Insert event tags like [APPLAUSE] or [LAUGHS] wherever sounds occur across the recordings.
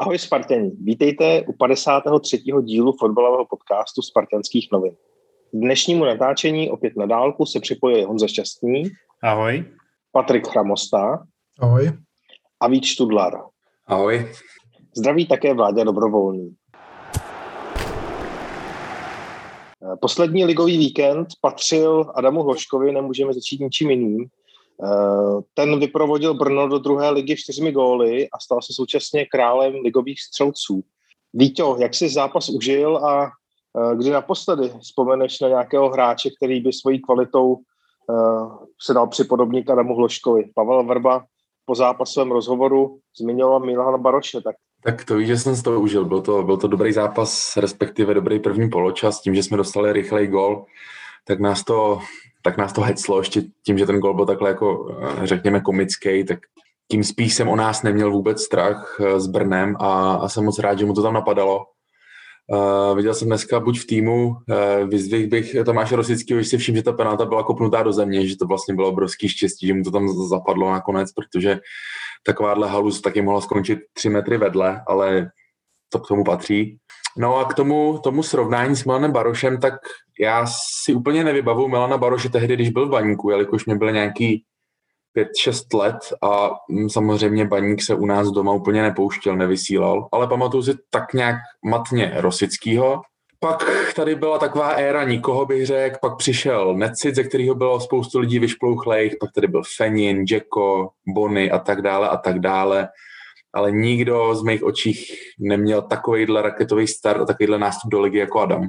Ahoj Spartani, vítejte u 53. dílu fotbalového podcastu Spartanských novin. K dnešnímu natáčení opět na dálku se připojuje Honza Šťastný, Ahoj. Patrik Chramosta Ahoj. a Vít Študlar. Ahoj. Zdraví také Vláďa Dobrovolný. Poslední ligový víkend patřil Adamu Hloškovi, nemůžeme začít ničím jiným. Ten vyprovodil Brno do druhé ligy čtyřmi góly a stal se současně králem ligových střelců. Víťo, jak jsi zápas užil a kdy naposledy vzpomeneš na nějakého hráče, který by svojí kvalitou se dal připodobnit Adamu Hloškovi? Pavel Vrba po zápasovém rozhovoru zmiňoval Milana Baroše, tak tak to víš, že jsem z toho užil. Byl to, byl to dobrý zápas, respektive dobrý první poločas. Tím, že jsme dostali rychlej gol, tak nás to, tak nás to heclo. Ještě tím, že ten gol byl takhle jako, řekněme, komický, tak tím spíš jsem o nás neměl vůbec strach s Brnem a, a jsem moc rád, že mu to tam napadalo. Uh, viděl jsem dneska buď v týmu, uh, vyzdvihl bych Tomáše Rosického, že si všim, že ta penalta byla kopnutá do země, že to vlastně bylo obrovský štěstí, že mu to tam zapadlo nakonec, protože takováhle halus taky mohla skončit tři metry vedle, ale to k tomu patří. No a k tomu, tomu srovnání s Milanem Barošem, tak já si úplně nevybavu Milana Baroše tehdy, když byl v baníku, jelikož mě byly nějaký 5-6 let a samozřejmě baník se u nás doma úplně nepouštěl, nevysílal, ale pamatuju si tak nějak matně Rosickýho. Pak tady byla taková éra nikoho, bych řekl, pak přišel Necit, ze kterého bylo spoustu lidí vyšplouchlejch, pak tady byl Fenin, Jacko, Bonny a tak dále a tak dále, ale nikdo z mých očích neměl takovýhle raketový start a takovýhle nástup do ligy jako Adam.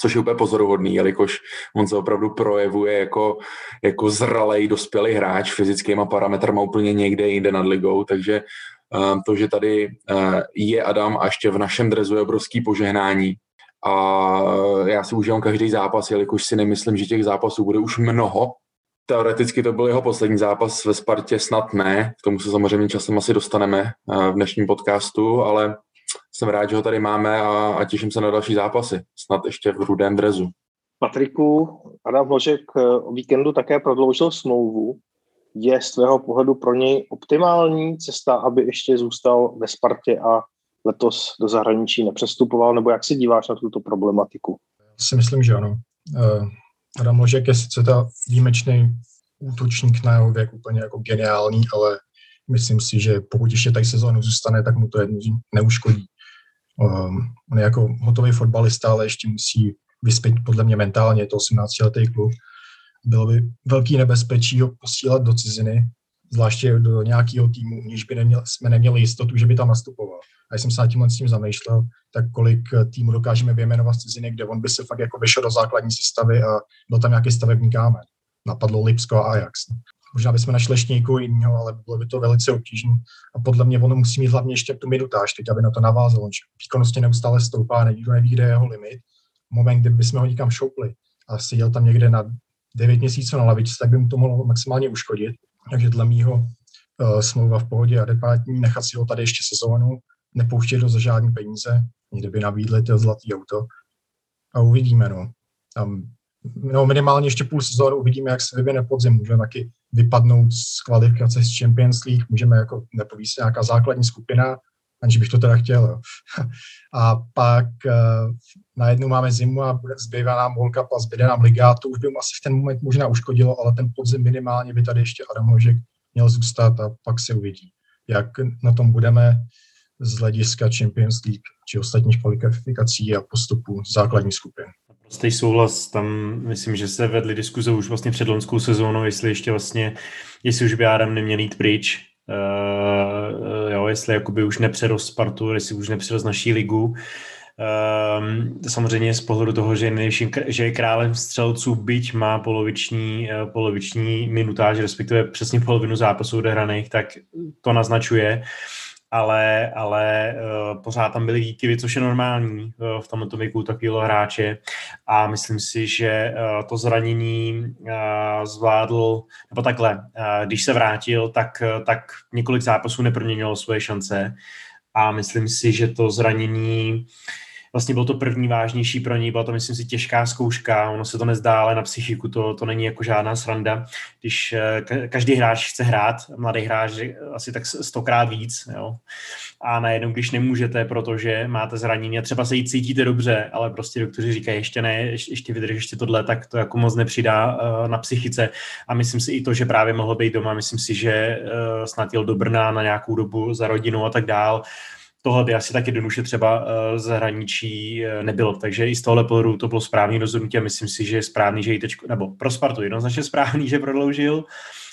Což je úplně pozoruhodný, jelikož on se opravdu projevuje jako, jako zralej, dospělý hráč, fyzickýma parametrama úplně někde jinde nad ligou, takže uh, to, že tady uh, je Adam a ještě v našem drezu je obrovský požehnání. A já si užívám každý zápas, jelikož si nemyslím, že těch zápasů bude už mnoho, Teoreticky to byl jeho poslední zápas ve Spartě, snad ne, k tomu se samozřejmě časem asi dostaneme v dnešním podcastu, ale jsem rád, že ho tady máme a, a těším se na další zápasy, snad ještě v rudém drezu. Patriku, Adam Vložek o víkendu také prodloužil smlouvu. Je z tvého pohledu pro něj optimální cesta, aby ještě zůstal ve Spartě a letos do zahraničí nepřestupoval, nebo jak se díváš na tuto problematiku? Já si myslím, že ano. Adam Ložek je sice ta výjimečný útočník na jeho věk úplně jako geniální, ale myslím si, že pokud ještě tady sezónu zůstane, tak mu to jednou neuškodí. Um, on je jako hotový fotbalista, ale ještě musí vyspět podle mě mentálně, je to 18-letý klub. Bylo by velký nebezpečí ho posílat do ciziny, zvláště do nějakého týmu, níž by neměl, jsme neměli jistotu, že by tam nastupoval. A jsem se nad tímhle s tím zamýšlel, tak kolik týmů dokážeme vyjmenovat z ciziny, kde on by se fakt jako vyšel do základní sestavy a byl tam nějaký stavební kámen. Napadlo Lipsko a Ajax. Možná bychom našli ještě někoho jiného, ale bylo by to velice obtížné. A podle mě on musí mít hlavně ještě tu minutáž, teď aby na to navázal. On výkonnosti neustále stoupá, nikdo neví, kde je jeho limit. Moment, kdyby jsme ho někam šoupli a seděl tam někde na 9 měsíců na lavičce, tak by mu to mohlo maximálně uškodit. Takže dle mýho uh, smlouva v pohodě adekvátní, nechat si ho tady ještě sezónu, nepouštět ho za žádný peníze, někde by nabídli to zlatý auto a uvidíme. No. Tam, no minimálně ještě půl sezónu uvidíme, jak se vyvine podzim. Můžeme taky vypadnout z kvalifikace z Champions League, můžeme jako nepoví se nějaká základní skupina, aniž bych to teda chtěl. Jo. [LAUGHS] A pak uh, najednou máme zimu a zbývá nám World Cup a zbyde nám Liga, to už by mu asi v ten moment možná uškodilo, ale ten podzim minimálně by tady ještě Adam Ložek měl zůstat a pak se uvidí, jak na tom budeme z hlediska Champions League či ostatních kvalifikací a postupů základní skupin. Prostý souhlas, tam myslím, že se vedly diskuze už vlastně před loňskou sezónou, jestli ještě vlastně, jestli už by Adam neměl jít pryč, uh, jo, jestli jakoby už nepřerost Spartu, jestli už nepřerost naší ligu. Um, samozřejmě z pohledu toho, že je, že je králem střelců, byť má poloviční, uh, poloviční minutáž, respektive přesně polovinu zápasů odehraných, tak to naznačuje ale, ale uh, pořád tam byly výkyvy, což je normální uh, v tomto věku takového hráče. A myslím si, že uh, to zranění uh, zvládl, nebo takhle, uh, když se vrátil, tak, uh, tak několik zápasů neproměnilo svoje šance. A myslím si, že to zranění uh, vlastně bylo to první vážnější pro ní, byla to myslím si těžká zkouška, ono se to nezdá, ale na psychiku to, to není jako žádná sranda, když eh, každý hráč chce hrát, mladý hráč asi tak stokrát víc, jo. a najednou, když nemůžete, protože máte zranění a třeba se jí cítíte dobře, ale prostě doktoři říkají, ještě ne, ještě vydrž, ještě tohle, tak to jako moc nepřidá uh, na psychice. A myslím si i to, že právě mohl být doma, myslím si, že uh, snad jel do Brna na nějakou dobu za rodinu a tak dál, tohle by asi tak jednoduše třeba uh, zahraničí uh, nebylo. Takže i z tohle pohledu to bylo správný rozhodnutí a myslím si, že je správný, že ji teď, nebo pro Spartu jednoznačně správný, že prodloužil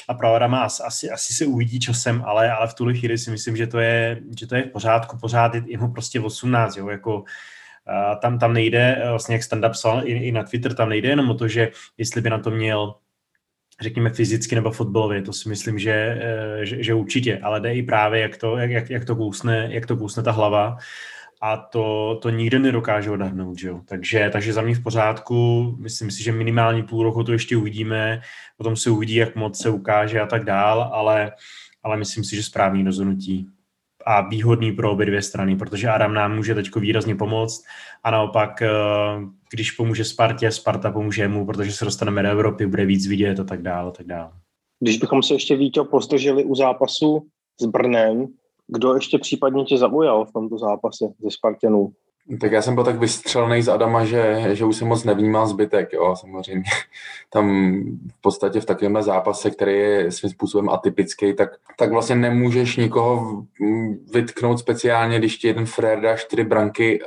a pro Adama asi, asi se uvidí časem, ale, ale v tuhle chvíli si myslím, že to je, že to je v pořádku, pořád je mu prostě 18, jo, jako uh, tam, tam nejde, vlastně jak stand-up psal i, i na Twitter, tam nejde jenom o to, že jestli by na to měl řekněme fyzicky nebo fotbalově, to si myslím, že, eh, že, že určitě, ale jde i právě, jak to, jak, jak to, kousne, jak to kousne ta hlava a to, to nikdo nedokáže odhadnout, jo? Takže, takže za mě v pořádku, myslím si, že minimální půl roku to ještě uvidíme, potom se uvidí, jak moc se ukáže a tak dál, ale, ale myslím si, že správný rozhodnutí a výhodný pro obě dvě strany, protože Adam nám může teď výrazně pomoct a naopak, eh, když pomůže Spartě, Sparta pomůže mu, protože se dostaneme do Evropy, bude víc vidět a tak dále, a tak dále. Když bychom se ještě více pozdrželi u zápasu s Brnem, kdo ještě případně tě zaujal v tomto zápase ze Spartanů? Tak já jsem byl tak vystřelený z Adama, že, že už jsem moc nevnímal zbytek, jo, samozřejmě. [LAUGHS] Tam v podstatě v takovémhle zápase, který je svým způsobem atypický, tak, tak vlastně nemůžeš nikoho vytknout speciálně, když ti jeden frér dá čtyři branky,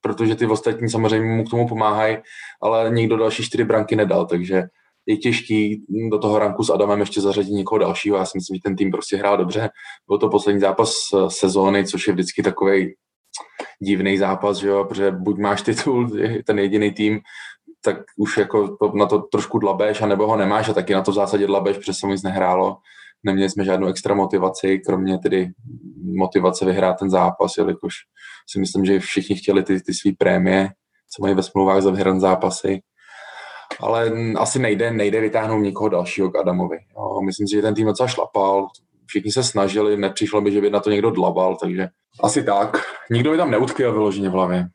protože ty ostatní samozřejmě mu k tomu pomáhají, ale nikdo další čtyři branky nedal, takže je těžký do toho ranku s Adamem ještě zařadit někoho dalšího. Já si myslím, že ten tým prostě hrál dobře. Byl to poslední zápas sezóny, což je vždycky takový divný zápas, že jo, protože buď máš titul, ten jediný tým, tak už jako to, na to trošku dlabeš, anebo ho nemáš a taky na to v zásadě dlabeš, protože se nic nehrálo. Neměli jsme žádnou extra motivaci, kromě tedy motivace vyhrát ten zápas, jelikož si myslím, že všichni chtěli ty, ty své prémie, co mají ve smlouvách za vyhrané zápasy. Ale asi nejde, nejde vytáhnout nikoho dalšího k Adamovi. Jo, myslím si, že ten tým docela šlapal, všichni se snažili, nepřišlo by, že by na to někdo dlabal, takže asi tak. Nikdo by tam neutkvěl vyloženě v hlavě.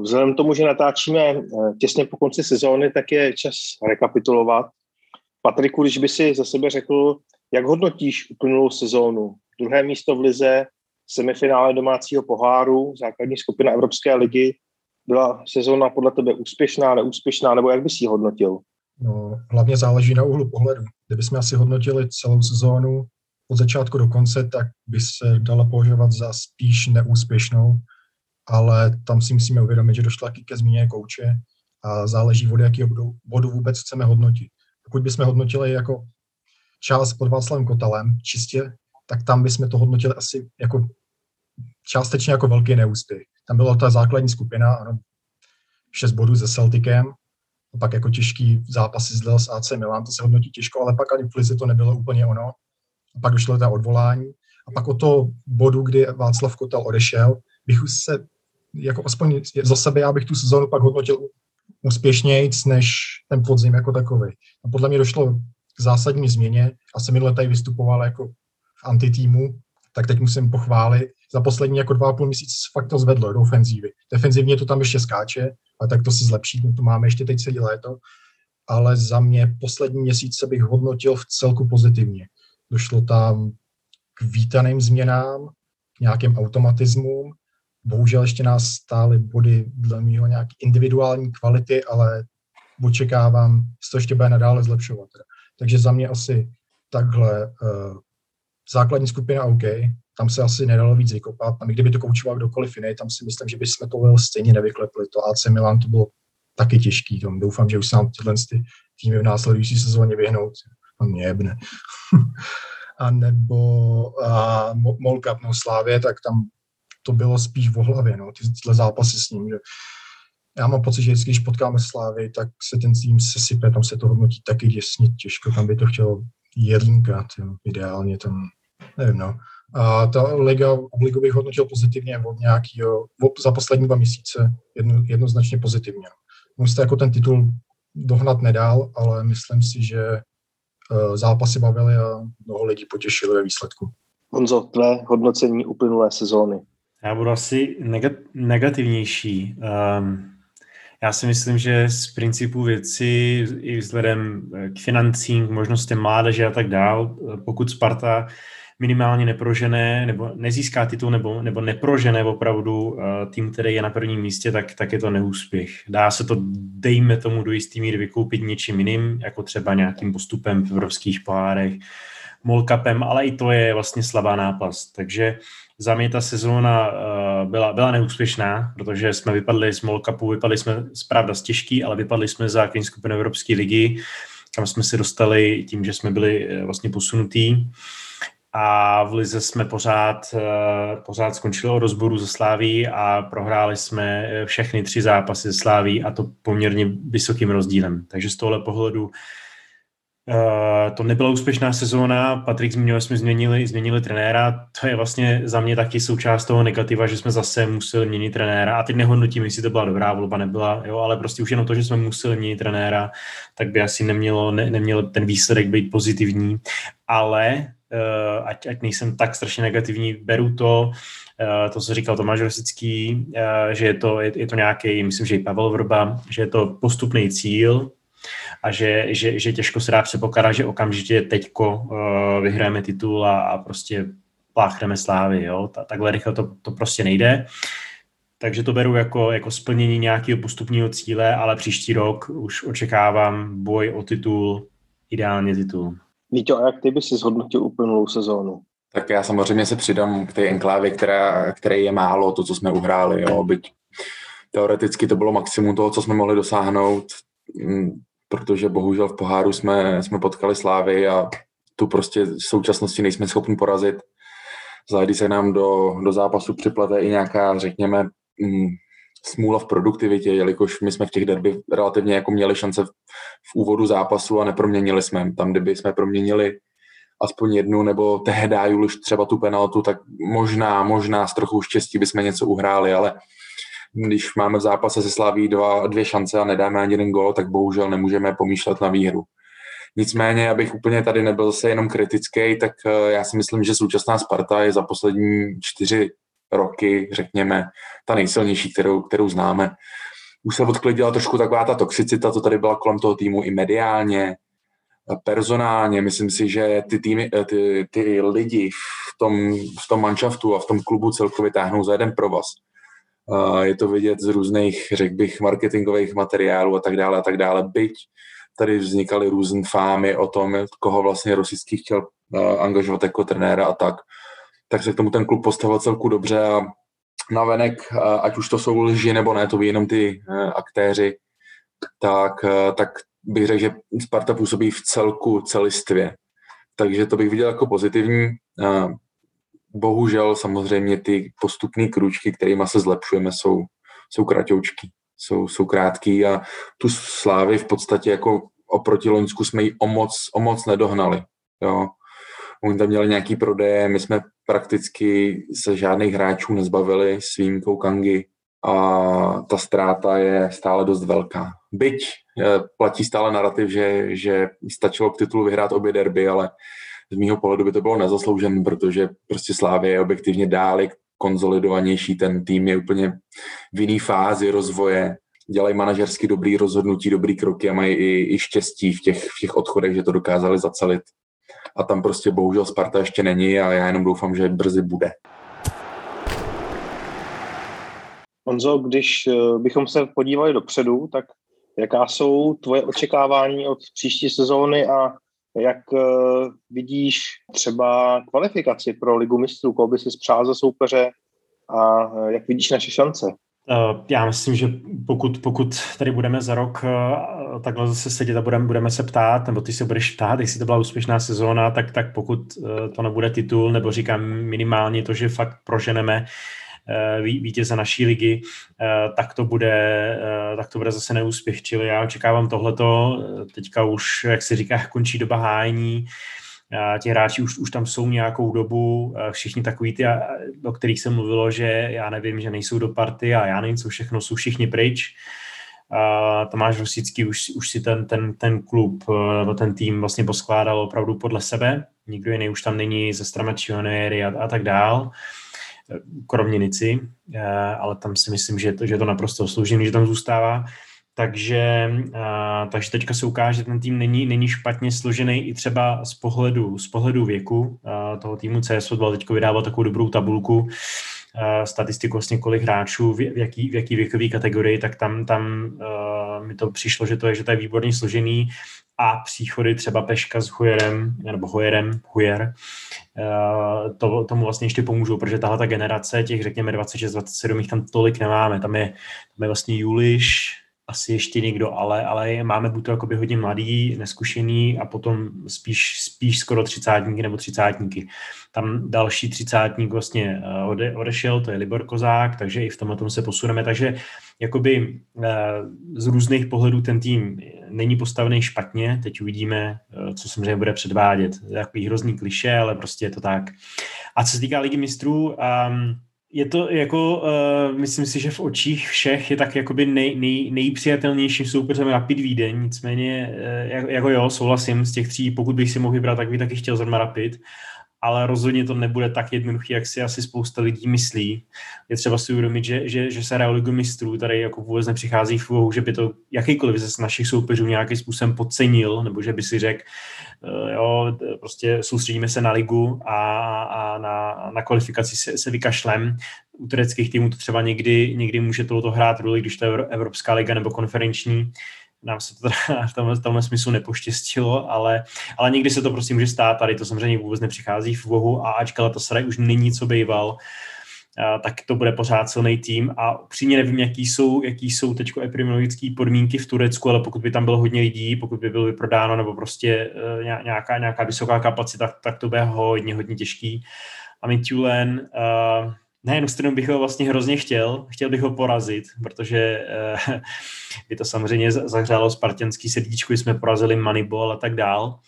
Vzhledem k tomu, že natáčíme eh, těsně po konci sezóny, tak je čas rekapitulovat. Patriku, když by si za sebe řekl, jak hodnotíš uplynulou sezónu? Druhé místo v Lize, semifinále domácího poháru, základní skupina Evropské ligy. Byla sezóna podle tebe úspěšná, neúspěšná, nebo jak bys ji hodnotil? No, hlavně záleží na úhlu pohledu. Kdybychom asi hodnotili celou sezónu od začátku do konce, tak by se dala považovat za spíš neúspěšnou, ale tam si musíme uvědomit, že došla ke změně kouče a záleží od jakého bodu, bodu vůbec chceme hodnotit. Pokud bychom hodnotili jako část pod Václavem Kotalem čistě, tak tam bychom to hodnotili asi jako částečně jako velký neúspěch. Tam byla ta základní skupina, ano, šest bodů se Celticem, pak jako těžký zápasy z s AC Milan, to se hodnotí těžko, ale pak ani v Lize to nebylo úplně ono. A pak došlo ta odvolání. A pak o to bodu, kdy Václav Kotel odešel, bych už se, jako aspoň za sebe, já bych tu sezónu pak hodnotil úspěšnějc než ten podzim jako takový. A podle mě došlo k zásadní změně. A jsem minule tady vystupoval jako v antitýmu, tak teď musím pochválit. Za poslední jako dva a půl měsíce fakt to zvedlo do ofenzívy. Defenzivně to tam ještě skáče, a tak to se zlepší, to máme ještě teď celé léto. Ale za mě poslední měsíce bych hodnotil v celku pozitivně. Došlo tam k vítaným změnám, k nějakým automatismům. Bohužel ještě nás stály body dle mého nějaké individuální kvality, ale očekávám, že to ještě bude nadále zlepšovat. Takže za mě asi takhle uh, základní skupina OK, tam se asi nedalo víc vykopat. A kdyby to koučoval kdokoliv jiný, tam si myslím, že bychom to stejně nevyklepli. To AC Milan to bylo taky těžký. Tom doufám, že už se nám tyhle ty týmy v následující sezóně vyhnout. A mě jebne. [LAUGHS] a nebo a Mol Cup, no Slávě, tak tam to bylo spíš v hlavě, no, ty, tyhle zápasy s ním, že já mám pocit, že vždycky, když potkáme Slávy, tak se ten tým sesype, tam se to hodnotí taky děsně těžko, tam by to chtělo jednka, ideálně tam, nevím, no. A ta liga, ligu bych hodnotil pozitivně od nějakého, za poslední dva měsíce jedno, jednoznačně pozitivně. Musíte jako ten titul dohnat nedál, ale myslím si, že eh, zápasy bavily a mnoho lidí potěšili ve výsledku. Honzo, tvé hodnocení uplynulé sezóny. Já budu asi negativnější. Um, já si myslím, že z principu věci i vzhledem k financím, k možnostem mládeže a tak dál, pokud Sparta minimálně neprožené, nebo nezíská titul, nebo, nebo neprožené opravdu uh, tým, který je na prvním místě, tak, tak je to neúspěch. Dá se to, dejme tomu do jistý míry vykoupit něčím jiným, jako třeba nějakým postupem v evropských pohárech, molkapem, ale i to je vlastně slabá náplast. Takže za mě ta sezóna uh, byla, byla neúspěšná, protože jsme vypadli z molkapu, vypadli jsme zpravda z těžký, ale vypadli jsme za skupinu Evropské ligy, kam jsme se dostali tím, že jsme byli uh, vlastně posunutí a v Lize jsme pořád, uh, pořád skončili o rozboru ze Sláví a prohráli jsme všechny tři zápasy ze Sláví a to poměrně vysokým rozdílem. Takže z tohle pohledu Uh, to nebyla úspěšná sezóna, Patrik zmiňoval, jsme změnili, změnili trenéra, to je vlastně za mě taky součást toho negativa, že jsme zase museli měnit trenéra. A teď nehodnotím, jestli to byla dobrá volba, nebyla, jo, ale prostě už jenom to, že jsme museli měnit trenéra, tak by asi nemělo, ne, nemělo ten výsledek být pozitivní, ale ať, ať nejsem tak strašně negativní, beru to, uh, to, co říkal Tomáš Rosický, uh, že je to, je, je to nějaký, myslím, že i Pavel Vrba, že je to postupný cíl, a že, že, že těžko se dá předpokládat, že okamžitě teďko vyhrajeme titul a, a prostě pláchneme slávy, jo? Ta, takhle rychle to, to prostě nejde. Takže to beru jako, jako splnění nějakého postupního cíle, ale příští rok už očekávám boj o titul, ideálně titul. Víte, a jak ty by si zhodnotil uplynulou sezónu? Tak já samozřejmě se přidám k té enklávě, která, které je málo, to, co jsme uhráli. Jo? Byť teoreticky to bylo maximum toho, co jsme mohli dosáhnout. Mm, protože bohužel v poháru jsme, jsme potkali Slávy a tu prostě v současnosti nejsme schopni porazit. Zájdy se nám do, do zápasu připlete i nějaká, řekněme, mm, smůla v produktivitě, jelikož my jsme v těch derby relativně jako měli šance v, v úvodu zápasu a neproměnili jsme. Tam, kdyby jsme proměnili aspoň jednu nebo tehdy už třeba tu penaltu, tak možná, možná s trochu štěstí bychom něco uhráli, ale když máme v zápase se Slaví dva, dvě šance a nedáme ani jeden gol, tak bohužel nemůžeme pomýšlet na výhru. Nicméně, abych úplně tady nebyl zase jenom kritický, tak eh, já si myslím, že současná Sparta je za poslední čtyři roky, řekněme, ta nejsilnější, kterou, kterou známe. Už se odklidila trošku taková ta toxicita, co tady byla kolem toho týmu i mediálně, personálně. Myslím si, že ty, týmy, eh, ty, ty lidi v tom, v tom manšaftu a v tom klubu celkově táhnou za jeden provaz. Je to vidět z různých, řekl bych, marketingových materiálů a tak dále a tak dále. Byť tady vznikaly různé fámy o tom, koho vlastně Rosický chtěl angažovat jako trenéra a tak, tak se k tomu ten klub postavil celku dobře a navenek, ať už to jsou lži nebo ne, to by jenom ty e, aktéři, tak, e, tak bych řekl, že Sparta působí v celku celistvě. Takže to bych viděl jako pozitivní bohužel samozřejmě ty postupné kručky, kterými se zlepšujeme, jsou, jsou kratoučky, jsou, jsou krátký a tu slávy v podstatě jako oproti Loňsku jsme ji o moc, o moc nedohnali. Jo. Oni tam měli nějaký prodeje, my jsme prakticky se žádných hráčů nezbavili s výjimkou Kangy a ta ztráta je stále dost velká. Byť eh, platí stále narrativ, že, že stačilo k titulu vyhrát obě derby, ale z mýho pohledu by to bylo nezasloužené, protože prostě Slávě je objektivně dále konzolidovanější, ten tým je úplně v jiné fázi rozvoje, dělají manažersky dobrý rozhodnutí, dobrý kroky a mají i, i štěstí v těch, v těch odchodech, že to dokázali zacelit. A tam prostě bohužel Sparta ještě není a já jenom doufám, že brzy bude. Honzo, když eh, bychom se podívali dopředu, tak jaká jsou tvoje očekávání od příští sezóny a jak uh, vidíš třeba kvalifikaci pro Ligu mistrů, koho by si spřál za soupeře a uh, jak vidíš naše šance? Uh, já myslím, že pokud, pokud tady budeme za rok uh, takhle zase sedět a budeme, budeme se ptát, nebo ty se budeš ptát, jestli to byla úspěšná sezóna, tak, tak pokud uh, to nebude titul, nebo říkám minimálně to, že fakt proženeme vítěze naší ligy, tak to bude, tak to bude zase neúspěch. Čili já očekávám tohleto, teďka už, jak se říká, končí doba hájení, ti hráči už, už tam jsou nějakou dobu, všichni takový ty, o kterých se mluvilo, že já nevím, že nejsou do party a já nevím, co všechno, jsou všichni pryč. Uh, Tomáš Rosický už, už si ten, ten, ten klub, nebo ten tým vlastně poskládal opravdu podle sebe. Nikdo jiný už tam není ze Stramačionéry a, a tak dál, kromě Nici, uh, ale tam si myslím, že to, že to naprosto služím, že tam zůstává. Takže, uh, takže teďka se ukáže, že ten tým není, není špatně složený i třeba z pohledu, z pohledu věku uh, toho týmu CS Fotbal teďka vydával takovou dobrou tabulku, uh, statistiku vlastně kolik hráčů v, jaký, v jaký věkové kategorii, tak tam, tam uh, mi to přišlo, že to je, že to je výborně složený a příchody třeba Peška s Hujerem, nebo Hujerem, Hujer, to, tomu vlastně ještě pomůžou, protože tahle ta generace těch, řekněme, 26-27, jich tam tolik nemáme. Tam je, tam je vlastně Juliš, asi ještě někdo, ale, ale máme buď to jakoby hodně mladý, neskušený a potom spíš, spíš skoro třicátníky nebo třicátníky. Tam další třicátník vlastně eh, ode, odešel, to je Libor Kozák, takže i v tomhle tom se posuneme. Takže jakoby eh, z různých pohledů ten tým není postavený špatně, teď uvidíme, eh, co samozřejmě bude předvádět. Takový hrozný kliše, ale prostě je to tak. A co se týká ligy mistrů, um, je to jako, uh, myslím si, že v očích všech je tak jakoby nej, nej, nejpřijatelnějším soupeřem Rapid Vídeň, nicméně uh, jako, jako jo, souhlasím z těch tří, pokud bych si mohl vybrat, tak bych taky chtěl zrovna Rapid, ale rozhodně to nebude tak jednoduché, jak si asi spousta lidí myslí. Je třeba si uvědomit, že, že, že se ligu mistrů, tady jako vůbec nepřichází v úvahu, že by to jakýkoliv ze našich soupeřů nějakým způsobem podcenil, nebo že by si řekl, uh, jo, prostě soustředíme se na ligu a, a na, na kvalifikaci se, se vykašlem. U tureckých týmů to třeba někdy, někdy může tohoto hrát roli, když to je Evropská liga nebo konferenční, nám se to v tomhle, v tomhle smyslu nepoštěstilo, ale, ale někdy se to prostě může stát, tady to samozřejmě vůbec nepřichází v úvahu a ač Galatasaray už není co býval, tak to bude pořád silný tým a přímě nevím, jaký jsou, jaký jsou teď epidemiologické podmínky v Turecku, ale pokud by tam bylo hodně lidí, pokud by bylo vyprodáno nebo prostě e, nějaká, nějaká vysoká kapacita, tak to bude hodně, hodně těžký. A Mithulen, uh, na jednu stranu bych ho vlastně hrozně chtěl, chtěl bych ho porazit, protože uh, [LAUGHS] by to samozřejmě zahřálo spartianský srdíčku, jsme porazili Moneyball a tak dál.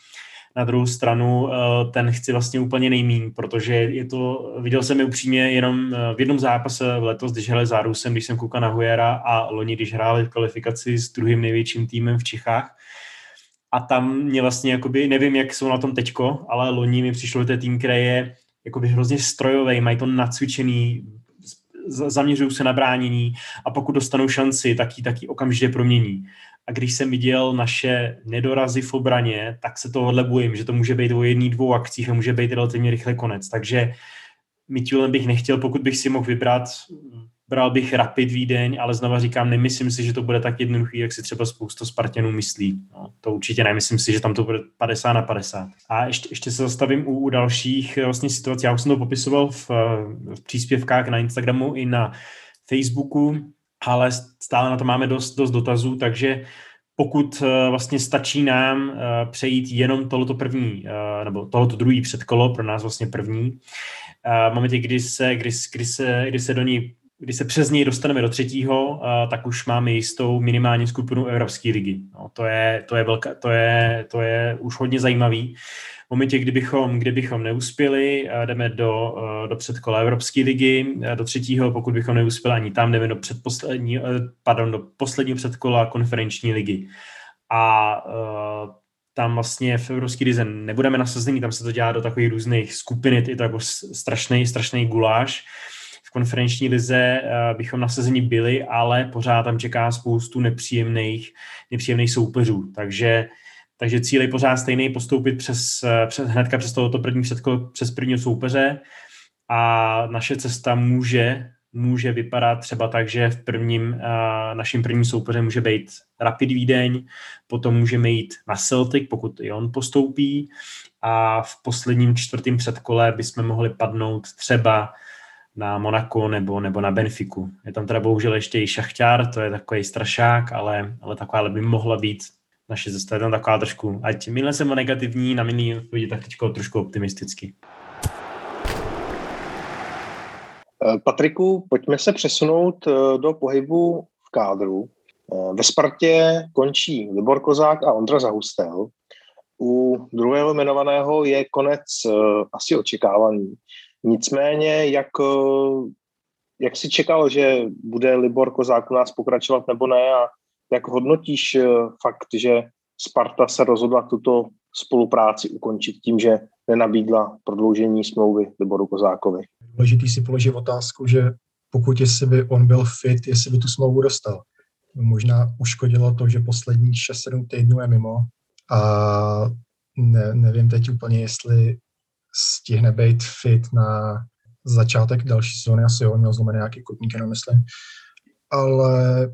Na druhou stranu uh, ten chci vlastně úplně nejmín, protože je to, viděl jsem je upřímně jenom uh, v jednom zápase v letos, když hráli za Rusem, když jsem koukal na Hujera a loni, když hráli v kvalifikaci s druhým největším týmem v Čechách, a tam mě vlastně, jakoby, nevím, jak jsou na tom teďko, ale loni mi přišlo, že je tým, který je jakoby hrozně strojový, mají to nacvičený, zaměřují se na bránění a pokud dostanou šanci, tak ji taky okamžitě promění. A když jsem viděl naše nedorazy v obraně, tak se tohohle bojím, že to může být o jedný, dvou akcích a může být relativně rychle konec. Takže Mitulem bych nechtěl, pokud bych si mohl vybrat, bral bych Rapid Vídeň, ale znova říkám, nemyslím si, že to bude tak jednoduchý, jak si třeba spousta Spartanů myslí. No, to určitě nemyslím si, že tam to bude 50 na 50. A ještě, ještě se zastavím u, u dalších eh, vlastně situací. Já už jsem to popisoval v, eh, v příspěvkách na Instagramu i na Facebooku, ale stále na to máme dost, dost dotazů, takže pokud eh, vlastně stačí nám přejít jenom tohoto první, nebo tohoto druhý předkolo, pro nás vlastně první, momentě, kdy se, kdy, kdy se, kdy se do ní když se přes něj dostaneme do třetího, tak už máme jistou minimální skupinu Evropské ligy. No, to, je, to, je velká, to, je, to je už hodně zajímavý. V momentě, kdybychom, kdybychom neuspěli, jdeme do, do předkola Evropské ligy, do třetího, pokud bychom neuspěli ani tam, jdeme do, předposlední, pardon, do posledního předkola konferenční ligy. A tam vlastně v Evropské lize nebudeme nasazení, tam se to dělá do takových různých skupin, je to jako strašný, strašný guláš v konferenční lize uh, bychom nasazení byli, ale pořád tam čeká spoustu nepříjemných, nepříjemných soupeřů. Takže, takže cíl je pořád stejný, postoupit přes, eh, přes hnedka přes tohoto první předkolo, přes prvního soupeře a naše cesta může může vypadat třeba tak, že v prvním, uh, naším prvním soupeřem může být Rapid Vídeň, potom můžeme jít na Celtic, pokud i on postoupí a v posledním čtvrtém předkole bychom mohli padnout třeba na Monaco nebo, nebo na Benfiku. Je tam teda bohužel ještě i Šachťár, to je takový strašák, ale, ale taková by mohla být naše cesta je tam taková trošku, ať minule jsem negativní, na minulý odpovědi tak teď trošku optimisticky. Patriku, pojďme se přesunout do pohybu v kádru. Ve Spartě končí Libor Kozák a Ondra Zahustel. U druhého jmenovaného je konec asi očekávaný. Nicméně, jak, jak si čekal, že bude Libor Kozák u nás pokračovat nebo ne a jak hodnotíš fakt, že Sparta se rozhodla tuto spolupráci ukončit tím, že nenabídla prodloužení smlouvy Liboru Kozákovi. Důležitý si položit otázku, že pokud jestli by on byl fit, jestli by tu smlouvu dostal. Možná uškodilo to, že posledních 6-7 týdnů je mimo a ne, nevím teď úplně, jestli stihne být fit na začátek další sezóny, asi jo, měl zlomený nějaký kotník, jenom myslím. Ale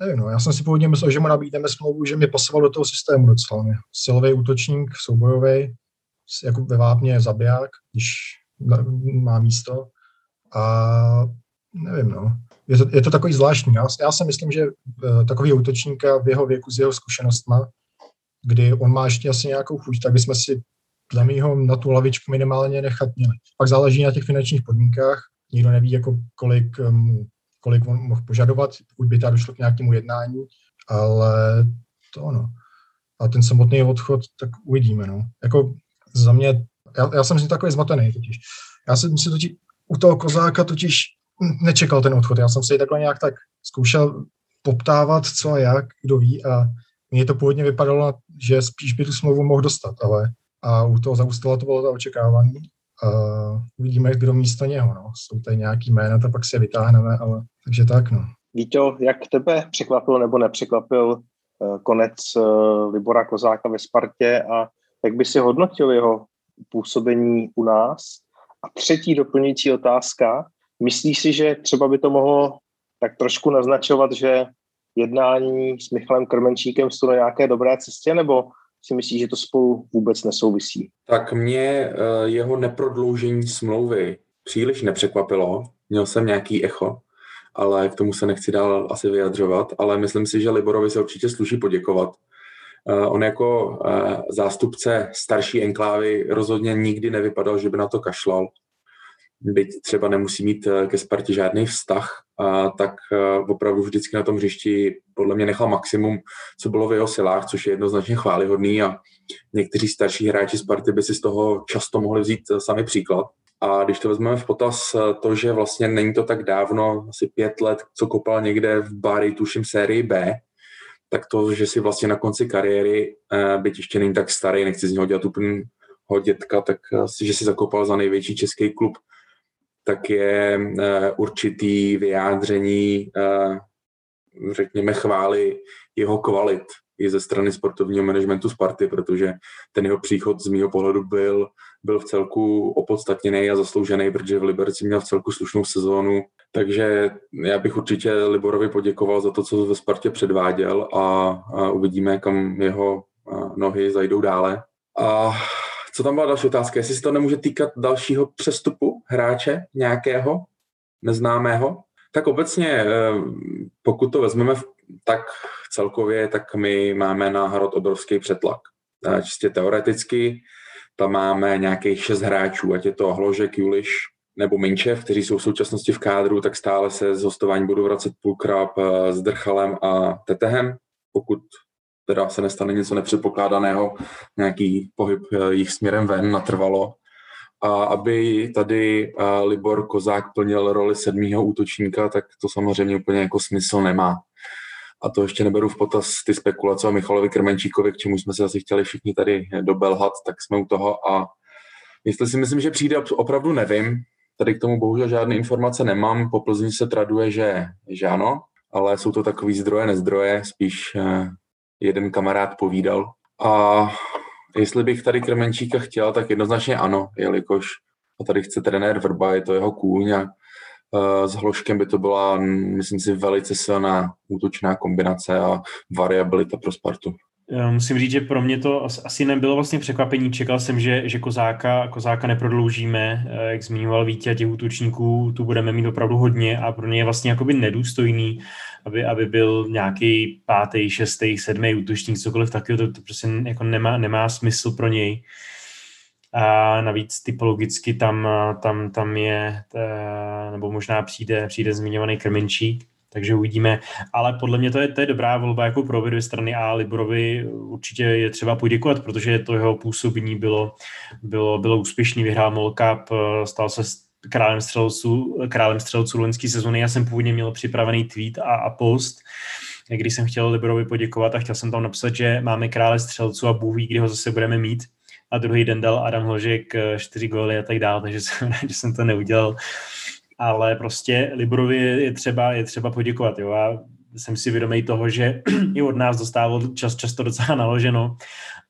nevím, no, já jsem si původně myslel, že mu nabídneme smlouvu, že mě pasoval do toho systému docela. Mě. Silový útočník, soubojový, jako ve vápně zabiják, když má místo. A nevím, no. Je to, je to takový zvláštní. Já, já si myslím, že uh, takový útočníka v jeho věku s jeho zkušenostma, kdy on má ještě asi nějakou chuť, tak bychom si dle mýho na tu lavičku minimálně nechat měli. Pak záleží na těch finančních podmínkách. Nikdo neví, jako kolik um, kolik on mohl požadovat, pokud by ta došlo k nějakému jednání, ale to ono. A ten samotný odchod, tak uvidíme, no. Jako za mě, já, já jsem si takový zmatený totiž. Já jsem si totiž u toho kozáka totiž nečekal ten odchod. Já jsem si takhle nějak tak zkoušel poptávat, co a jak, kdo ví a mně to původně vypadalo, že spíš by tu smlouvu mohl dostat, ale a u toho zaustala to bylo to očekávání uh, uvidíme, kdo místo něho. No. Jsou tady nějaký jména, to pak se vytáhneme, ale takže tak. No. Víto, jak tebe překvapil nebo nepřekvapil uh, konec uh, Libora Kozáka ve Spartě a jak by si hodnotil jeho působení u nás? A třetí doplňující otázka. Myslíš si, že třeba by to mohlo tak trošku naznačovat, že jednání s Michalem Krmenčíkem jsou na nějaké dobré cestě, nebo si myslí, že to spolu vůbec nesouvisí? Tak mě eh, jeho neprodloužení smlouvy příliš nepřekvapilo. Měl jsem nějaký echo, ale k tomu se nechci dál asi vyjadřovat, ale myslím si, že Liborovi se určitě sluší poděkovat. Eh, on jako eh, zástupce starší enklávy rozhodně nikdy nevypadal, že by na to kašlal byť třeba nemusí mít eh, ke Spartě žádný vztah, tak eh, opravdu vždycky na tom hřišti podle mě nechal maximum, co bylo v jeho silách, což je jednoznačně chválihodný a někteří starší hráči Sparty by si z toho často mohli vzít eh, sami příklad. A když to vezmeme v potaz to, že vlastně není to tak dávno, asi pět let, co kopal někde v Bari, tuším sérii B, tak to, že si vlastně na konci kariéry, byť ještě není tak starý, nechci z něho dělat úplně dětka, tak si, že si zakopal za největší český klub tak je eh, určitý vyjádření, eh, řekněme, chvály jeho kvalit i ze strany sportovního managementu Sparty, protože ten jeho příchod z mého pohledu byl, byl v celku opodstatněný a zasloužený, protože v Liberci měl v celku slušnou sezónu. Takže já bych určitě Liborovi poděkoval za to, co ve Spartě předváděl a, a uvidíme, kam jeho eh, nohy zajdou dále. A co tam byla další otázka? Jestli se to nemůže týkat dalšího přestupu hráče nějakého neznámého? Tak obecně, eh, pokud to vezmeme tak celkově, tak my máme na Hrod obrovský přetlak. Eh, čistě teoreticky, tam máme nějakých šest hráčů, ať je to Hložek, Juliš nebo Minčev, kteří jsou v současnosti v kádru, tak stále se z hostování budou vracet eh, s Drchalem a Tetehem. Pokud teda se nestane něco nepředpokládaného, nějaký pohyb eh, jich směrem ven natrvalo. A aby tady eh, Libor Kozák plnil roli sedmého útočníka, tak to samozřejmě úplně jako smysl nemá. A to ještě neberu v potaz ty spekulace o Michalovi Krmenčíkovi, k čemu jsme se asi chtěli všichni tady dobelhat, tak jsme u toho. A jestli si myslím, že přijde, opravdu nevím. Tady k tomu bohužel žádné informace nemám. Po Plzni se traduje, že, že ano, ale jsou to takový zdroje, nezdroje, spíš eh, jeden kamarád povídal. A jestli bych tady Kremenčíka chtěl, tak jednoznačně ano, jelikož a tady chce trenér Vrba, je to jeho kůň a s Hloškem by to byla, myslím si, velice silná útočná kombinace a variabilita pro Spartu. Musím říct, že pro mě to asi nebylo vlastně překvapení. Čekal jsem, že, že kozáka, kozáka neprodloužíme. Eh, jak zmiňoval Vítě, těch útočníků tu budeme mít opravdu hodně a pro ně je vlastně jakoby nedůstojný, aby, aby byl nějaký pátý, šestý, sedmý útočník, cokoliv takového, to, to prostě jako nemá, nemá smysl pro něj. a navíc typologicky tam, tam, tam je, nebo možná přijde, přijde zmiňovaný Krmenčík, takže uvidíme. Ale podle mě to je, to je dobrá volba jako pro obě dvě strany a Liborovi určitě je třeba poděkovat, protože to jeho působení bylo, bylo, bylo úspěšný, vyhrál Mall Cup, stal se králem střelců, králem střelců loňský sezóny. Já jsem původně měl připravený tweet a, a post, když jsem chtěl Liborovi poděkovat a chtěl jsem tam napsat, že máme krále střelců a Bůh ví, kdy ho zase budeme mít. A druhý den dal Adam Hložek čtyři góly a tak dále, takže jsem, [LAUGHS] že jsem to neudělal ale prostě Liborovi je třeba, je třeba poděkovat. Jo? A jsem si vědomý toho, že [CLEARS THROAT] i od nás dostával čas, často docela naloženo,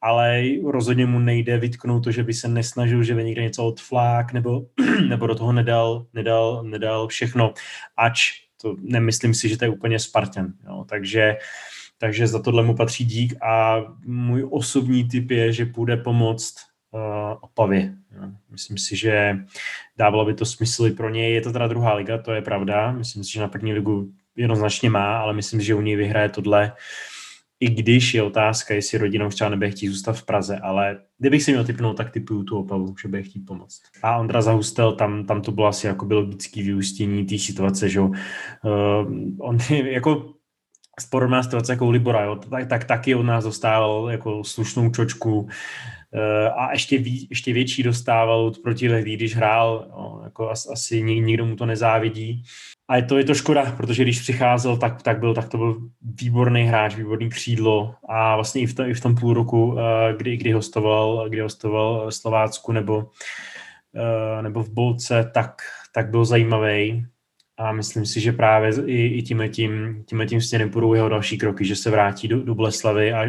ale rozhodně mu nejde vytknout to, že by se nesnažil, že by někde něco odflák nebo, [CLEARS THROAT] nebo do toho nedal, nedal, nedal všechno, ač to nemyslím si, že to je úplně Spartan. Jo? Takže, takže za tohle mu patří dík a můj osobní typ je, že půjde pomoct Opavě. Myslím si, že dávalo by to smysl i pro něj. Je to teda druhá liga, to je pravda. Myslím si, že na první ligu jednoznačně má, ale myslím, že u něj vyhraje tohle. I když je otázka, jestli rodina už třeba nebude chtít zůstat v Praze, ale kdybych si měl typnout, tak typuju tu opavu, že bude chtít pomoct. A Ondra Zahustel, tam, tam to bylo asi jako logické vyústění té situace, že uh, on [LAUGHS] jako podobná situace jako u Libora, jo, tak, tak taky od nás dostával jako slušnou čočku, a ještě, ví, ještě větší dostával od protilehlý, když hrál, no, jako as, asi nikdo mu to nezávidí. A je to, je to škoda, protože když přicházel, tak, tak, byl, tak to byl výborný hráč, výborný křídlo a vlastně i v, to, i v tom půl roku, eh, kdy, kdy, hostoval, kdy hostoval Slovácku nebo, eh, nebo v Bolce, tak, tak byl zajímavý a myslím si, že právě i, i tím, tím směrem budou jeho další kroky, že se vrátí do, do Boleslavy a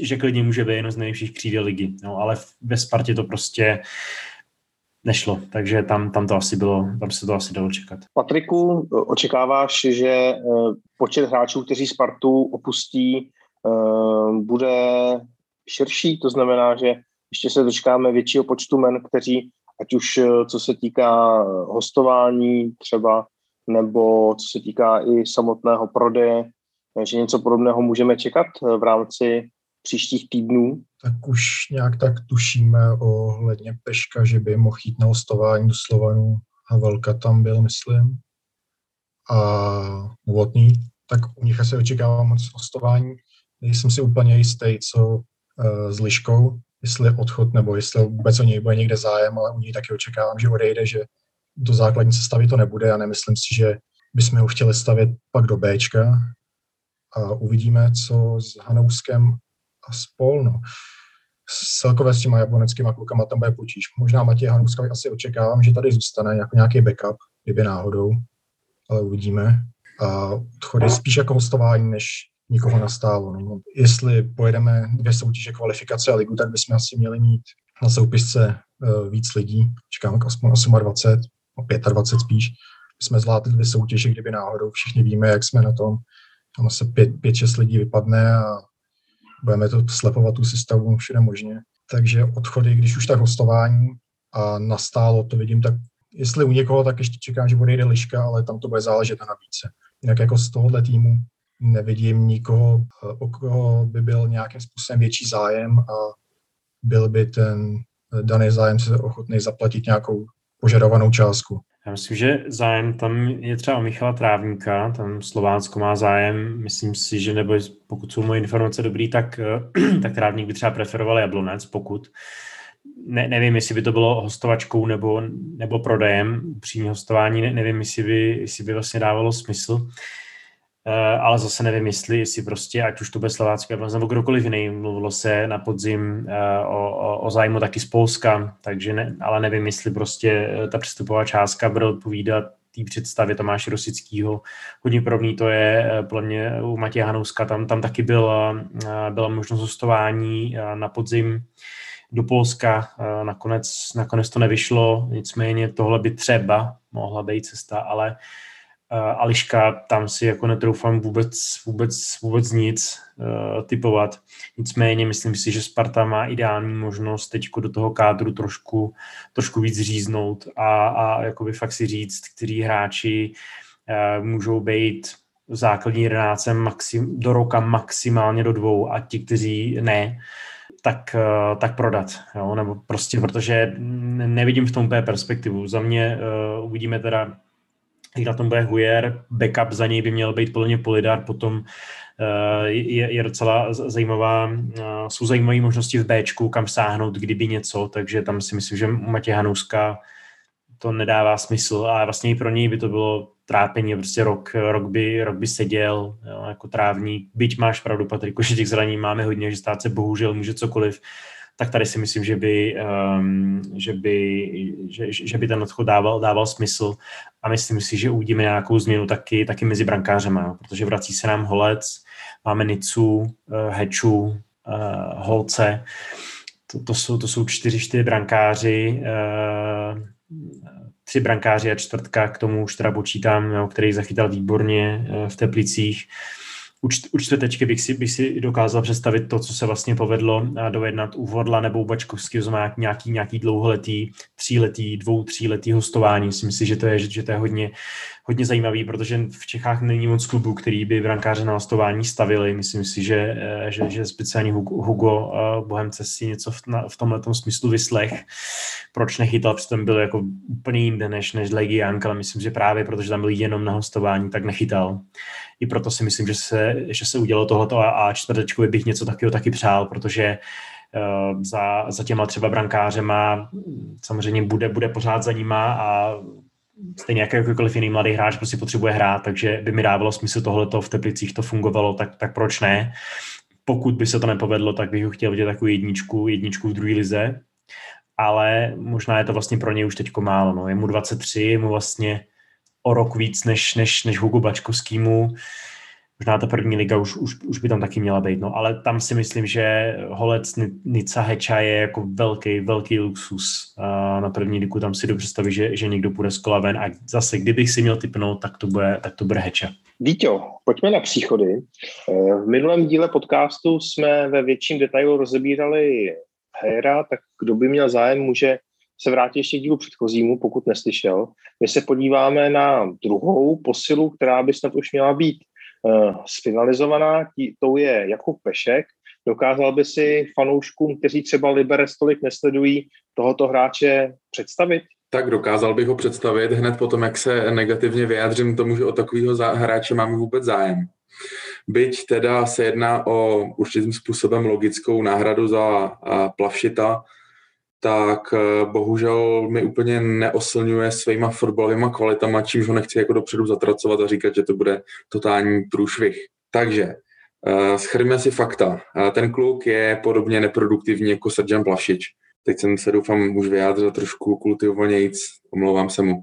že klidně může být jedno z nejlepších křídel ligy. No, ale ve Spartě to prostě nešlo, takže tam, tam to asi bylo, tam se to asi dalo čekat. Patriku, očekáváš, že eh, počet hráčů, kteří Spartu opustí, eh, bude širší, to znamená, že ještě se dočkáme většího počtu men, kteří, ať už eh, co se týká hostování třeba nebo co se týká i samotného prodeje, že něco podobného můžeme čekat eh, v rámci příštích týdnů? Tak už nějak tak tušíme ohledně Peška, že by mohl jít na hostování do Slovanu a Velka tam byl, myslím. A Novotný, tak u nich asi očekávám moc hostování. Nejsem si úplně jistý, co uh, s Liškou, jestli odchod nebo jestli vůbec o něj bude někde zájem, ale u něj taky očekávám, že odejde, že do základní sestavy to nebude a nemyslím si, že bychom ho chtěli stavět pak do Bčka a uvidíme, co s Hanouskem a spol. No. Celkově s těma japoneckýma klukama tam bude potíž. Možná Matěj Hanouskovi asi očekávám, že tady zůstane jako nějaký backup, kdyby náhodou, ale uvidíme. A odchody spíš jako hostování, než nikoho nastálo. No. Jestli pojedeme dvě soutěže kvalifikace a ligu, tak bychom asi měli mít na soupisce uh, víc lidí. Čekám aspoň 28, 25 spíš. Jsme zvládli dvě soutěže, kdyby náhodou všichni víme, jak jsme na tom. Tam se pět, pět, šest lidí vypadne a budeme to slepovat tu sestavu všude možně. Takže odchody, když už tak hostování a nastálo, to vidím tak, jestli u někoho, tak ještě čekám, že bude jde liška, ale tam to bude záležet na více. Jinak jako z tohohle týmu nevidím nikoho, o koho by byl nějakým způsobem větší zájem a byl by ten daný zájem se ochotný zaplatit nějakou požadovanou částku. Já myslím, že zájem tam je třeba Michala Trávníka, tam Slovácko má zájem, myslím si, že nebo pokud jsou moje informace dobrý, tak, [CLEARS THROAT] tak Trávník by třeba preferoval Jablonec, pokud ne, nevím, jestli by to bylo hostovačkou nebo, nebo prodejem, přímý hostování, ne, nevím, jestli by, jestli by vlastně dávalo smysl. Eh, ale zase nevím, jestli, jestli prostě, ať už to bude Slovácko nebo kdokoliv jiný, mluvilo se na podzim eh, o, o, o zájmu taky z Polska, takže ne, ale nevím, jestli prostě eh, ta přestupová částka bude odpovídat té představě Tomáše Rosického. Hodně podobný to je podle mě u Matěje Hanouska, tam, tam taky byla, byla možnost hostování na podzim do Polska, nakonec, nakonec to nevyšlo, nicméně tohle by třeba mohla být cesta, ale uh, Ališka, tam si jako netroufám vůbec, vůbec, vůbec nic uh, typovat. Nicméně myslím si, že Sparta má ideální možnost teď do toho kádru trošku, trošku víc říznout a, a jakoby fakt si říct, kteří hráči uh, můžou být základní jedenáctce maxim, do roka maximálně do dvou a ti, kteří ne, tak, tak prodat. Jo? Nebo prostě, protože nevidím v tom úplně perspektivu. Za mě uh, uvidíme teda, jak na tom bude Hujer, backup za něj by měl být podle mě Polidar, potom uh, je, je docela zajímavá, uh, jsou zajímavé možnosti v Bčku, kam sáhnout, kdyby něco, takže tam si myslím, že Matěj Hanouska to nedává smysl a vlastně i pro něj by to bylo trápení, prostě rok, rok, by, rok by seděl jo, jako trávník. Byť máš pravdu, Patriku, že těch zraní máme hodně, že stát se bohužel může cokoliv, tak tady si myslím, že by, um, že by, že, že by ten odchod dával, dával smysl a myslím si, že uvidíme nějakou změnu taky, taky mezi brankářema, protože vrací se nám Holec, máme Nicu, uh, Heču, uh, Holce, to, to, jsou, to jsou čtyři, čtyři brankáři, uh, tři brankáři a čtvrtka, k tomu už teda počítám, jo, který zachytal výborně eh, v Teplicích. U, čtvrtečky bych si, bych si dokázal představit to, co se vlastně povedlo eh, dojednat u Vodla nebo u Bačkovského, znamená nějaký, nějaký dlouholetý, tříletý, dvou, tříletý hostování. Myslím si, že to je, že, že to je hodně, hodně zajímavý, protože v Čechách není moc klubů, který by brankáře na hostování stavili. Myslím si, že, eh, že, že speciálně Hugo Bohemce si něco v, na, v tomhle smyslu vyslech. Proč nechytal, přitom byl jako úplně jinde než, než Legiank, ale myslím, že právě protože tam byl jenom na hostování, tak nechytal. I proto si myslím, že se, že se udělalo tohleto a, a čtvrtečkovi bych něco takového taky přál, protože uh, za, za těma třeba brankářema samozřejmě bude, bude pořád za nima a stejně jako jakýkoliv jiný mladý hráč prostě potřebuje hrát, takže by mi dávalo smysl tohleto v Teplicích to fungovalo, tak, tak proč ne? Pokud by se to nepovedlo, tak bych ho chtěl vidět takovou jedničku, jedničku v druhé lize, ale možná je to vlastně pro něj už teďko málo. No. Je mu 23, je mu vlastně o rok víc než, než, než Hugo Bačkovskýmu. Možná ta první liga už, už, už by tam taky měla být, no, ale tam si myslím, že Holec Nica Heča je jako velký, velký luxus a na první ligu. Tam si dobře představit, že, že někdo půjde z kola ven a zase, kdybych si měl typnout, tak to bude, tak to bude Heča. Víťo, pojďme na příchody. Eh, v minulém díle podcastu jsme ve větším detailu rozebírali Hejra, tak kdo by měl zájem, může se vrátit ještě k dílu předchozímu, pokud neslyšel. My se podíváme na druhou posilu, která by snad už měla být sfinalizovaná, tí, tou je Jakub Pešek. Dokázal by si fanouškům, kteří třeba Liberec tolik nesledují, tohoto hráče představit? Tak dokázal bych ho představit hned potom, jak se negativně vyjádřím tomu, že o takového hráče máme vůbec zájem. Byť teda se jedná o určitým způsobem logickou náhradu za Plavšita, tak e, bohužel mi úplně neoslňuje svýma fotbalovými kvalitama, čímž ho nechci jako dopředu zatracovat a říkat, že to bude totální průšvih. Takže uh, schrňme si fakta. Uh, ten kluk je podobně neproduktivní jako Sergeant Plavšič. Teď jsem se doufám už vyjádřil trošku kultivovanějíc, omlouvám se mu.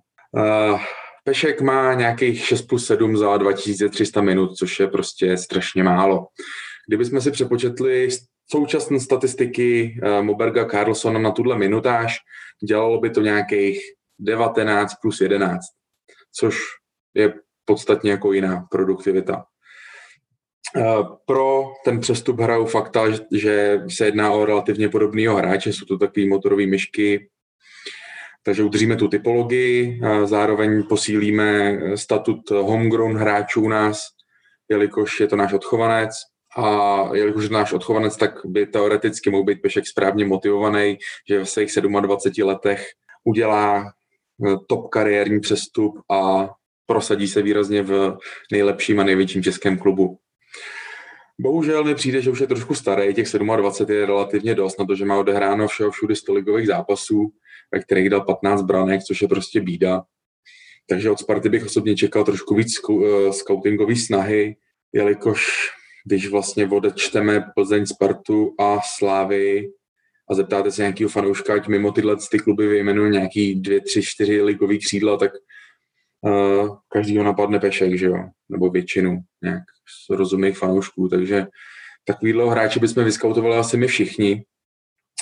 Pešek má nějakých 6 plus 7 za 2300 minut, což je prostě strašně málo. Kdybychom si přepočetli současné statistiky uh, Moberga Carlsona na tuhle minutáž, dělalo by to nějakých 19 plus 11, což je podstatně jako jiná produktivita. Uh, pro ten přestup hrajou fakta, že se jedná o relativně podobného hráče, jsou to takové motorové myšky, takže udržíme tu typologii, zároveň posílíme statut homegrown hráčů u nás, jelikož je to náš odchovanec a jelikož náš odchovanec, tak by teoreticky mohl být Pešek správně motivovaný, že ve svých 27 letech udělá eh, top kariérní přestup a prosadí se výrazně v nejlepším a největším českém klubu. Bohužel mi přijde, že už je trošku starý, těch 27 je relativně dost na to, že má odehráno všeho všudy stoligových zápasů ve kterých dal 15 branek, což je prostě bída. Takže od Sparty bych osobně čekal trošku víc eh, scoutingové snahy, jelikož když vlastně odečteme Plzeň, Spartu a Slávy a zeptáte se nějakého fanouška, ať mimo tyhle ty kluby vyjmenují nějaký dvě, tři, čtyři ligový křídla, tak uh, každýho napadne pešek, že jo? Nebo většinu nějak rozumných fanoušků, takže takovýhle hráče bychom vyskautovali asi my všichni.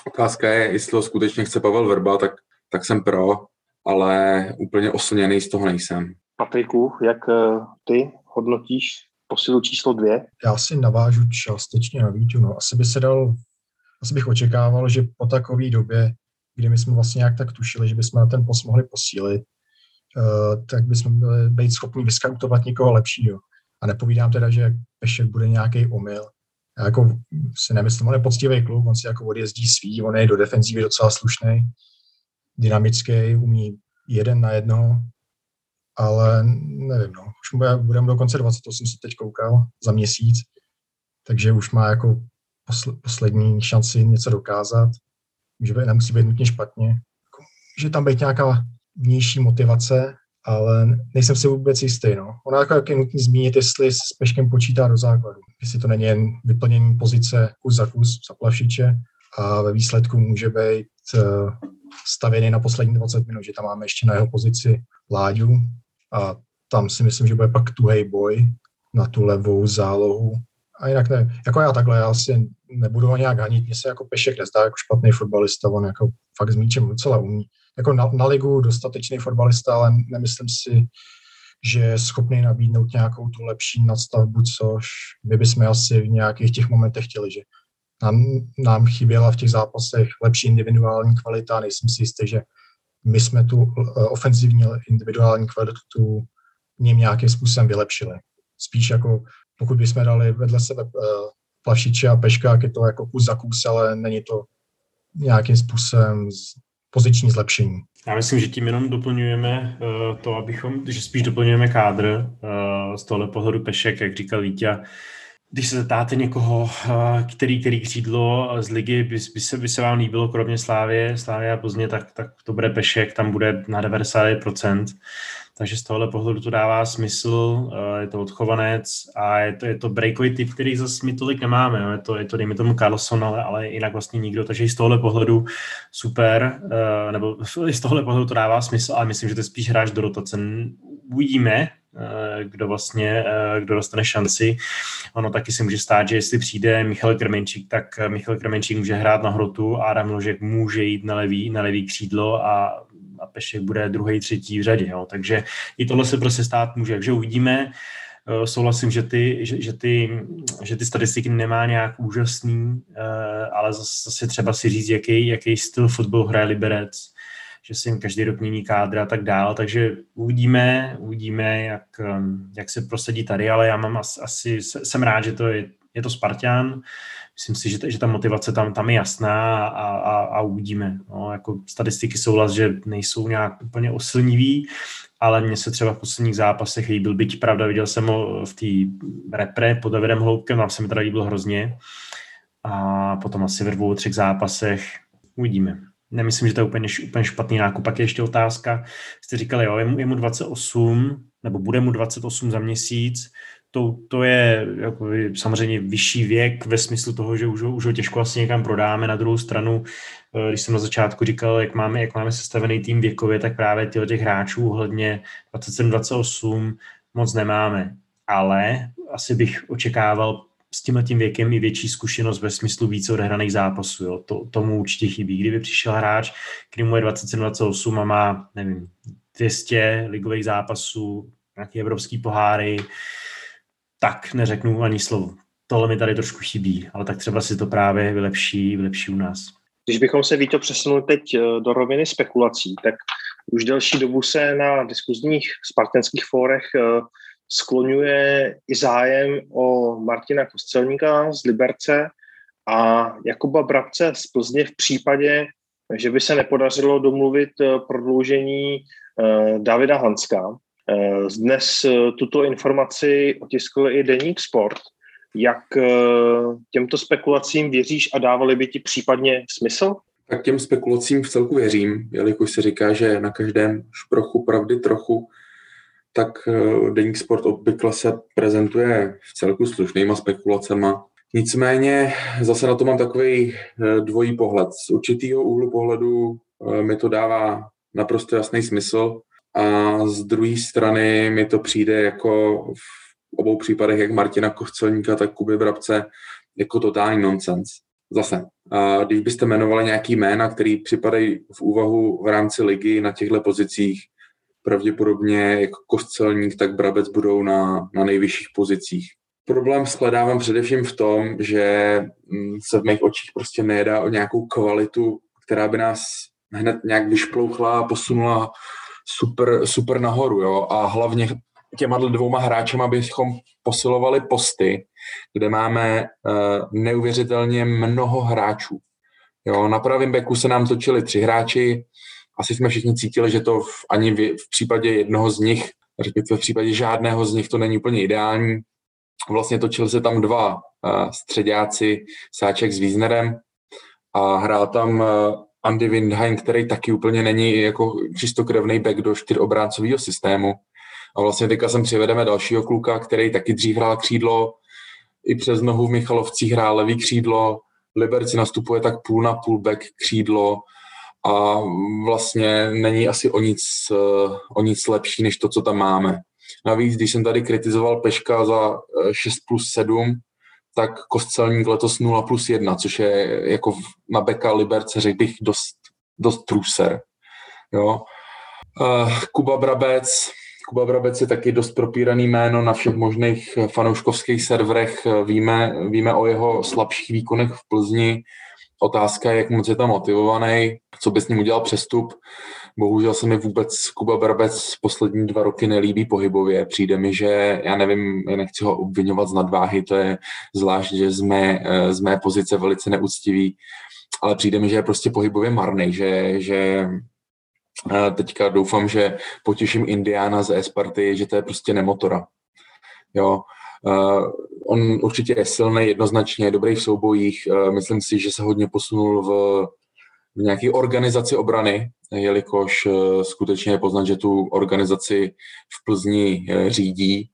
Otázka je, jestli to skutečně chce Pavel Verba, tak, tak jsem pro, ale úplně oslněný z toho nejsem. Patriku, jak eh, ty hodnotíš posilu číslo dvě? Já si navážu částečně na Vítu. No. Asi by se dal, asi bych očekával, že po takové době, kdy my jsme vlastně nějak tak tušili, že bychom na ten post mohli posílit, uh, tak bychom byli být schopni vyskautovat někoho lepšího. A nepovídám teda, že Pešek bude nějaký omyl, Já jako si nemyslím, on je poctivý kluk, on si jako odjezdí svý, on je do defenzívy docela slušný, dynamický, umí jeden na jednoho, ale nevím, no. Už bude, budeme do konce 28, se teď koukal, za měsíc, takže už má jako posl, poslední šanci něco dokázat. Může být, nemusí být nutně špatně. Může tam být nějaká vnější motivace, ale nejsem si vůbec jistý. No. Ona jako je nutný zmínit, jestli s Peškem počítá do základu. Jestli to není jen vyplnění pozice kus za kus za plavšiče a ve výsledku může být uh, stavěný na poslední 20 minut, že tam máme ještě na jeho pozici Láďu a tam si myslím, že bude pak tuhej boj na tu levou zálohu. A jinak ne, jako já takhle, já si nebudu ho nějak hanit, mně se jako Pešek nezdá jako špatný fotbalista, on jako fakt s míčem docela umí jako na, na ligu dostatečný fotbalista, ale nemyslím si, že je schopný nabídnout nějakou tu lepší nadstavbu, což my bychom asi v nějakých těch momentech chtěli, že nám, nám chyběla v těch zápasech lepší individuální kvalita, nejsem si jistý, že my jsme tu eh, ofenzivní individuální kvalitu ním nějakým způsobem vylepšili. Spíš jako pokud bychom dali vedle sebe uh, Plavšiče a Peška, je to jako kus za kus, ale není to nějakým způsobem poziční zlepšení. Já myslím, že tím jenom doplňujeme uh, to, abychom, že spíš doplňujeme kádr z tohle pohledu Pešek, jak říkal Vítě, když se zeptáte někoho, eh, který, který křídlo z ligy by, by, se, by se vám líbilo, kromě Slávě, Slávě a Plzně, tak, tak to bude Pešek, tam bude na 90%. Takže z tohohle pohledu to dává smysl, eh, je to odchovanec a je to, je to breakový typ, který zase my tolik nemáme. Je to, je to dejme tomu Carlson, ale, ale jinak vlastně nikdo. Takže i z tohohle pohledu super, eh, nebo z tohohle pohledu to dává smysl, ale myslím, že to je spíš hráč do rotace. Uvidíme, kdo vlastně, kdo dostane šanci. Ono taky se může stát, že jestli přijde Michal Krmenčík, tak Michal Krmenčík může hrát na hrotu a Adam Ložek může jít na levý, na levý křídlo a a Pešek bude druhý, třetí v řadě. Jo. Takže i tohle se prostě stát může. Takže uvidíme. Eh, souhlasím, že ty, že, že, ty, že ty statistiky nemá nějak úžasný, eh, ale zase třeba si říct, jaký, jaký styl fotbal hraje Liberec, že si jim každý rok mění kádra a tak dál, takže uvidíme, uvidíme, jak, eh, jak se prosadí tady, ale já mám asi, asi jsem rád, že to je, je to Spartan, myslím si, že, že ta motivace tam, tam je jasná a, a, a uvidíme. No, jako statistiky souhlas, že nejsou nějak úplně oslnivý, ale mně se třeba v posledních zápasech líbil, byť pravda, viděl jsem ho v té repre pod Davidem Hloubkem, tam se mi teda líbil hrozně. A potom asi ve dvou, třech zápasech uvidíme. Nemyslím, že to je úplně, úplně špatný nákup. Pak je ještě otázka, jste říkali, jo, je mu, je mu 28, nebo bude mu 28 za měsíc, to, to je jako, samozřejmě vyšší věk ve smyslu toho, že už ho, už ho těžko asi někam prodáme. Na druhou stranu, eh, když jsem na začátku říkal, jak máme, jak máme sestavený tým věkově, tak právě těch, těch hráčů ohledně 27-28 moc nemáme. Ale asi bych očekával s tím věkem i větší zkušenost ve smyslu více odehraných zápasů. Jo. To, tomu určitě chybí. Kdyby přišel hráč, který mu je 27-28 a má, nevím, 200 ligových zápasů, nějaké evropský poháry, tak neřeknu ani slovo. Tohle mi tady trošku chybí, ale tak třeba si to právě vylepší, vylepší u nás. Když bychom se víto přesunuli teď eh, do roviny spekulací, tak už delší dobu se na diskuzních spartanských fórech eh, skloňuje i zájem o Martina Kostelníka z Liberce a Jakuba Brabce z Plzně v případě, že by se nepodařilo domluvit eh, prodloužení Davida Hanska. Eh, dnes eh, tuto informaci otiskl i Deník Sport. Jak eh, těmto spekulacím věříš a dávali by ti případně smysl? Tak těm spekulacím v celku věřím, jelikož se říká, že na každém šprochu pravdy trochu, tak Deník Sport obvykle se prezentuje v celku slušnýma spekulacemi. Nicméně zase na to mám takový dvojí pohled. Z určitého úhlu pohledu mi to dává naprosto jasný smysl, a z druhé strany mi to přijde jako v obou případech, jak Martina Kochcelníka, tak Kuby Brabce, jako totální nonsens. Zase, a když byste jmenovali nějaký jména, který připadají v úvahu v rámci ligy na těchto pozicích, pravděpodobně jako Kostelník, tak Brabec budou na, na nejvyšších pozicích. Problém shledávám především v tom, že mm, se v mých očích prostě nejedá o nějakou kvalitu, která by nás hned nějak vyšplouchla a posunula super, super nahoru, jo, a hlavně těma dvouma hráčema bychom posilovali posty, kde máme uh, neuvěřitelně mnoho hráčů. Jo, na pravém beku se nám točili tři hráči, asi jsme všichni cítili, že to v, ani v, v případě jednoho z nich, respektive v případě žádného z nich to není úplně ideální. Vlastně točili se tam dva uh, středáci, Sáček s Wiesnerem a hrál tam uh, Andy Windheim, který taky úplně není jako čistokrevný back do čtyřobráncového systému. A vlastně teďka sem přivedeme dalšího kluka, který taky dřív hrál křídlo, i přes nohu v Michalovcích hrál levý křídlo, Liberci nastupuje tak půl na půl back křídlo a vlastně není asi o nic, o nic lepší, než to, co tam máme. Navíc, když jsem tady kritizoval Peška za 6 plus 7, tak Kostelník letos 0 plus 1, což je jako na beka Liberce, řekl bych, dost, dost truser. Jo. Uh, Kuba Brabec, Kuba Brabec je taky dost propíraný jméno na všech možných fanouškovských serverech. Víme, víme o jeho slabších výkonech v Plzni. Otázka je, jak moc je tam motivovaný, co by s ním udělal přestup. Bohužel se mi vůbec Kuba Brabec poslední dva roky nelíbí pohybově. Přijde mi, že, já nevím, já nechci ho obvinovat z nadváhy, to je zvlášť, že z mé, z mé pozice velice neúctivý, ale přijde mi, že je prostě pohybově marný, že, že teďka doufám, že potěším Indiana z Esparty, že to je prostě nemotora. Jo, Uh, on určitě je silný, jednoznačně dobrý v soubojích. Uh, myslím si, že se hodně posunul v, v nějaké organizaci obrany, jelikož uh, skutečně je poznat, že tu organizaci v Plzni řídí,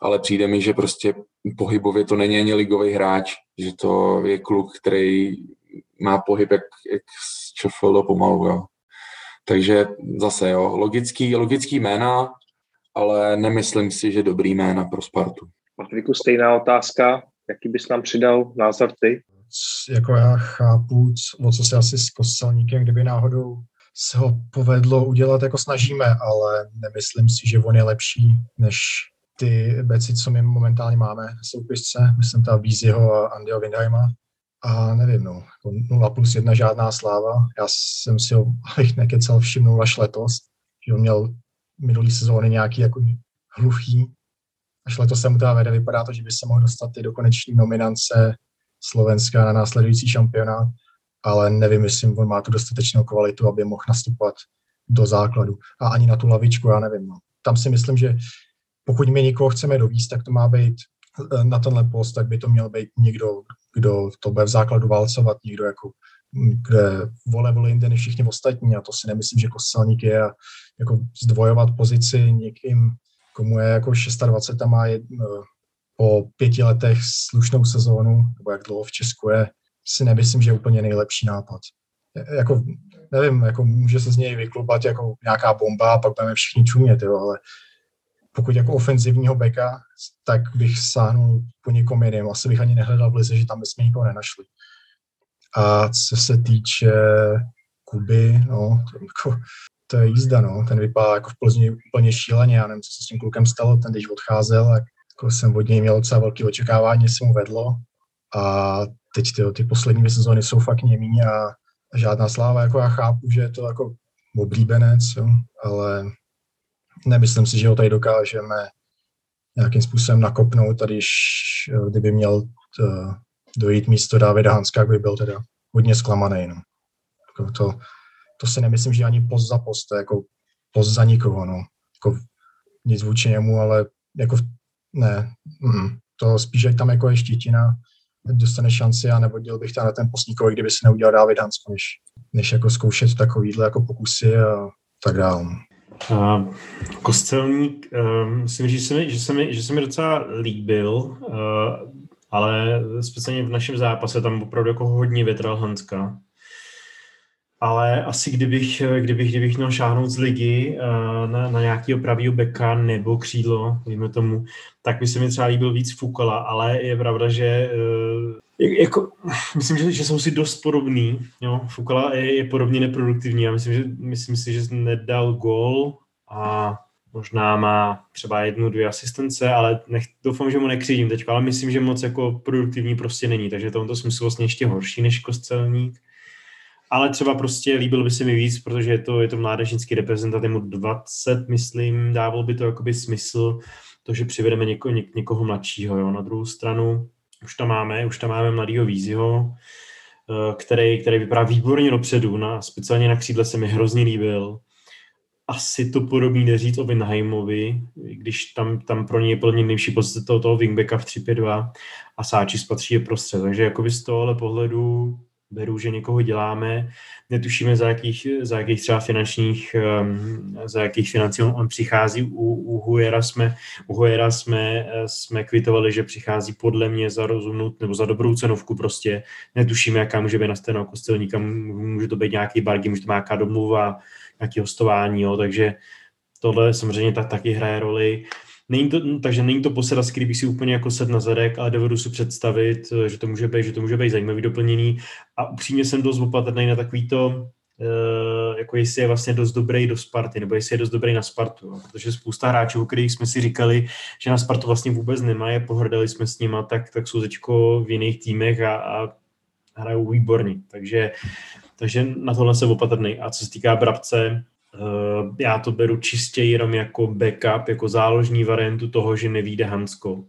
ale přijde mi, že prostě pohybově to není ani ligový hráč, že to je kluk, který má pohyb jak, jak z ČFL pomalu. Jo. Takže zase, jo, logický, logický jména, ale nemyslím si, že dobrý jména pro Spartu. Matviku, stejná otázka. Jaký bys nám přidal názor ty? Jako já chápu, o co se asi s kostelníkem, kdyby náhodou se ho povedlo udělat, jako snažíme, ale nemyslím si, že on je lepší než ty beci, co my momentálně máme v soupisce. Myslím ta Víziho a Andyho Windheima. A nevím, no, 0 jako plus 1 žádná sláva. Já jsem si ho, abych nekecal, všimnul až letos, že on měl minulý sezóny nějaký jako hluchý až letos se mu teda vede, vypadá to, že by se mohl dostat i do koneční nominace Slovenska na následující šampionát, ale nevím, jestli on má tu dostatečnou kvalitu, aby mohl nastupovat do základu. A ani na tu lavičku, já nevím. No. Tam si myslím, že pokud my někoho chceme dovíst, tak to má být eh, na tenhle post, tak by to měl být někdo, kdo to bude v základu válcovat, někdo jako kde vole vole jinde než všichni ostatní a to si nemyslím, že Kostelník je a jako zdvojovat pozici někým komu je jako 26 a má jedno, po pěti letech slušnou sezónu, nebo jak dlouho v Česku je, si nemyslím, že je úplně nejlepší nápad. Jako, nevím, jako může se z něj vyklubat jako nějaká bomba a pak budeme všichni čumět, jo, ale pokud jako ofenzivního beka, tak bych sáhnul po někom jiném. Asi bych ani nehledal v lize, že tam bychom nikoho nenašli. A co se týče Kuby, no, jako, to je jízda, no. Ten vypadá jako v Plzni úplně šíleně, já nevím, co se s tím klukem stalo, ten když odcházel, tak jako jsem od něj měl docela velké očekávání, se mu vedlo a teď ty, ty poslední dvě sezóny jsou fakt němí a žádná sláva, jako já chápu, že je to jako oblíbenec, jo, ale nemyslím si, že ho tady dokážeme nějakým způsobem nakopnout, a když kdyby měl to, dojít místo Davida Hanska, by byl teda hodně zklamaný. No. Jako to, to si nemyslím, že ani post za post, jako post za nikoho, no. Jako nic vůči němu, ale jako ne, mm, to spíš, jak tam jako je štítina, dostane šanci a nevodil bych tam na ten postníkovi, kdyby se neudělal David Hansko, než, než jako zkoušet takovýhle jako pokusy a tak dále. Uh, kostelník, uh, myslím, že se, mi, že, se mi, že se mi docela líbil, uh, ale speciálně v našem zápase tam opravdu jako hodně větral Hanska ale asi kdybych, kdybych, kdybych měl šáhnout z ligy uh, na, na nějakého pravýho beka nebo křídlo, dejme tomu, tak by se mi třeba líbil víc Fukala, ale je pravda, že uh, jako, myslím, že, že jsou si dost podobný. Jo? Fukala je, je podobně neproduktivní a myslím, že, myslím si, že nedal gol a možná má třeba jednu, dvě asistence, ale nech, doufám, že mu nekřídím teď, ale myslím, že moc jako produktivní prostě není, takže to smysl vlastně ještě horší než Kostelník ale třeba prostě líbil by se mi víc, protože je to, je to mládežnický reprezentant, mu 20, myslím, dával by to jakoby smysl. to, že přivedeme něko, ně, někoho mladšího. Jo. Na druhou stranu už tam máme, už tam máme mladýho Víziho, eh, který, který vypadá výborně dopředu, na, speciálně na křídle se mi hrozně líbil. Asi to podobný jde říct o Winheimovi, když tam, tam pro něj je plně nejvyšší pozice toho, toho wingbacka v 3-5-2 a Sáči spatří je prostřed. Takže jakoby z tohohle pohledu beru, že někoho děláme, netušíme za jakých, za jakých třeba finančních, um, za jakých financí on, přichází. U, u Huera jsme, u Huera jsme, jsme kvitovali, že přichází podle mě za rozumnou nebo za dobrou cenovku prostě. Netušíme, jaká může být nastavená kostelníka, může to být nějaký bargy, může to být nějaká domluva, nějaké hostování, jo, takže tohle samozřejmě tak, taky hraje roli. Není to, takže není to poseda, s který bych si úplně jako set na zadek, ale dovedu si představit, že to může být, že to může být zajímavý doplnění. A upřímně jsem dost opatrný na takový to, Uh, jako jestli je vlastně dost dobrý do Sparty, nebo jestli je dost dobrý na Spartu. No. Protože spousta hráčů, kterých jsme si říkali, že na Spartu vlastně vůbec nemají, pohrdali jsme s nima, tak, tak jsou teďko v jiných týmech a, a hrajou výborně. Takže, takže na tohle se opatrný. A co se týká Brabce, Eh, já to beru čistě jenom jako backup, jako záložní variantu toho, že nevíde Hansko.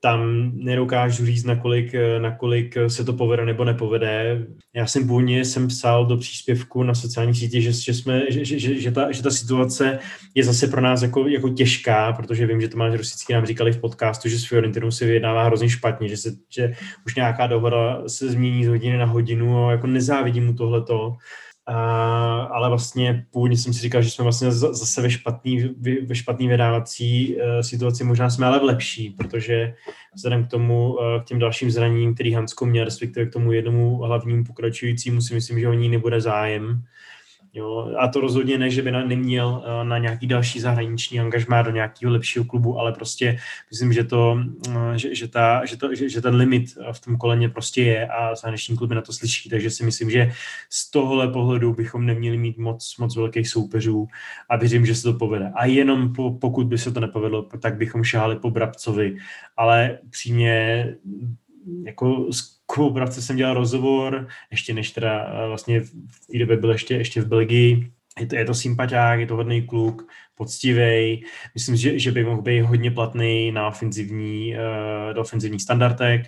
Tam nedokážu říct, nakolik, nakolik se to povede nebo nepovede. Já jsem původně jsem psal do příspěvku na sociálních sítích, že, že, jsme, že, že, že, ta, že ta situace je zase pro nás jako, jako těžká, protože vím, že Tomáš Rosický nám říkali v podcastu, že s Fiorentinou se vyjednává hrozně špatně, že, se, že už nějaká dohoda se změní z hodiny na hodinu a jako nezávidím mu tohleto ale vlastně původně jsem si říkal, že jsme vlastně zase ve špatný, ve špatný vydávací uh, situaci, možná jsme ale v lepší, protože vzhledem k tomu, uh, k těm dalším zraněním, který Hansko měl, respektive k tomu jednomu hlavnímu pokračujícímu, si myslím, že o ní nebude zájem. Jo, a to rozhodně ne, že by na, neměl eh, na nějaký další zahraniční angažmá do nějakého lepšího klubu, ale prostě myslím, že, to, eh, že, že, ta, že, to, že, že ten limit v tom koleně prostě je a zahraniční kluby na to slyší, takže si myslím, že z tohohle pohledu bychom neměli mít moc, moc velkých soupeřů a věřím, že se to povede. A jenom po, pokud by se to nepovedlo, tak bychom šáhli po Brabcovi, ale přímě jako s Koubravce jsem dělal rozhovor, ještě než teda eh, vlastně v té době byl ještě, ještě v Belgii. Je to, je to sympatiák, je to hodný kluk, poctivý. Myslím, že, že by mohl být hodně platný na ofenzivní, uh, do ofenzivních standardek.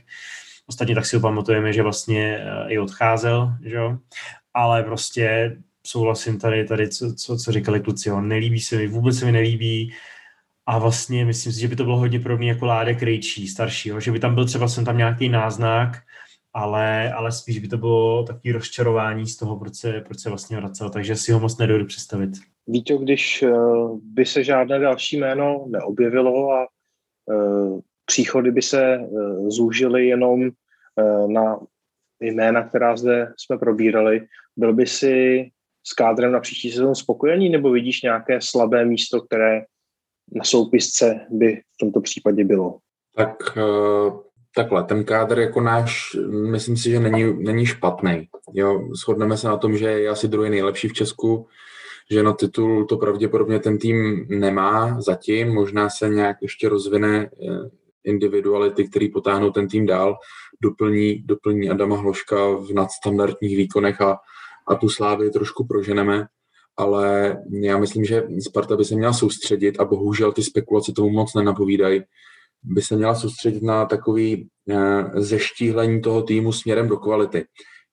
Ostatně tak si ho pamatujeme, že vlastně uh, i odcházel, že jo? ale prostě souhlasím tady, tady co, co, co říkali kluci, jo. nelíbí se mi, vůbec se mi nelíbí a vlastně myslím si, že by to bylo hodně podobné jako Láde Krejčí, staršího, že by tam byl třeba jsem tam nějaký náznak, ale, ale spíš by to bylo takové rozčarování z toho, proč se, proč se vlastně vracel, takže si ho moc nedovedu představit. Víte, když eh, by se žádné další jméno neobjevilo a uh, příchody by se uh, zúžily jenom na jména, která zde jsme probírali, byl by si s kádrem na příští sezónu spokojený, nebo vidíš nějaké slabé místo, které na soupisce by v tomto případě bylo? Tak takhle, ten kádr jako náš, myslím si, že není, není špatný. Jo, shodneme se na tom, že je asi druhý nejlepší v Česku, že na titul to pravděpodobně ten tým nemá zatím, možná se nějak ještě rozvine eh, individuality, který potáhnou ten tým dál, doplní, doplní Adama Hloška v nadstandardních výkonech a, a tu slávy trošku proženeme, ale já myslím, že Sparta by se měla soustředit a bohužel ty spekulace tomu moc nenapovídají, by se měla soustředit na takový eh, zeštíhlení toho týmu směrem do kvality.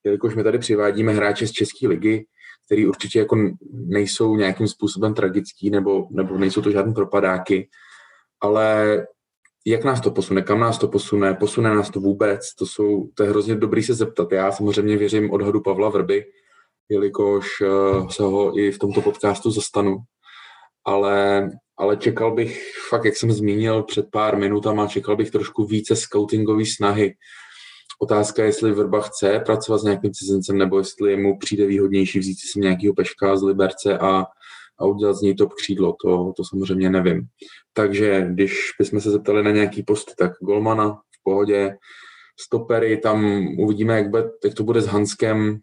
Jelikož my tady přivádíme hráče z České ligy, který určitě jako nejsou nějakým způsobem tragický nebo, nebo nejsou to žádné propadáky, ale jak nás to posune, kam nás to posune, posune nás to vůbec, to, jsou, to je hrozně dobrý se zeptat. Já samozřejmě věřím odhadu Pavla Vrby, jelikož uh, se ho i v tomto podcastu zastanu, ale ale čekal bych, fakt jak jsem zmínil před pár minutama, čekal bych trošku více scoutingové snahy. Otázka je, jestli Vrba chce pracovat s nějakým cizincem, nebo jestli mu přijde výhodnější vzít si nějakého peška z Liberce a, a udělat z něj top křídlo, to, to samozřejmě nevím. Takže když bychom se zeptali na nějaký post, tak Golmana v pohodě, stopery, tam uvidíme, jak, bude, jak to bude s Hanskem,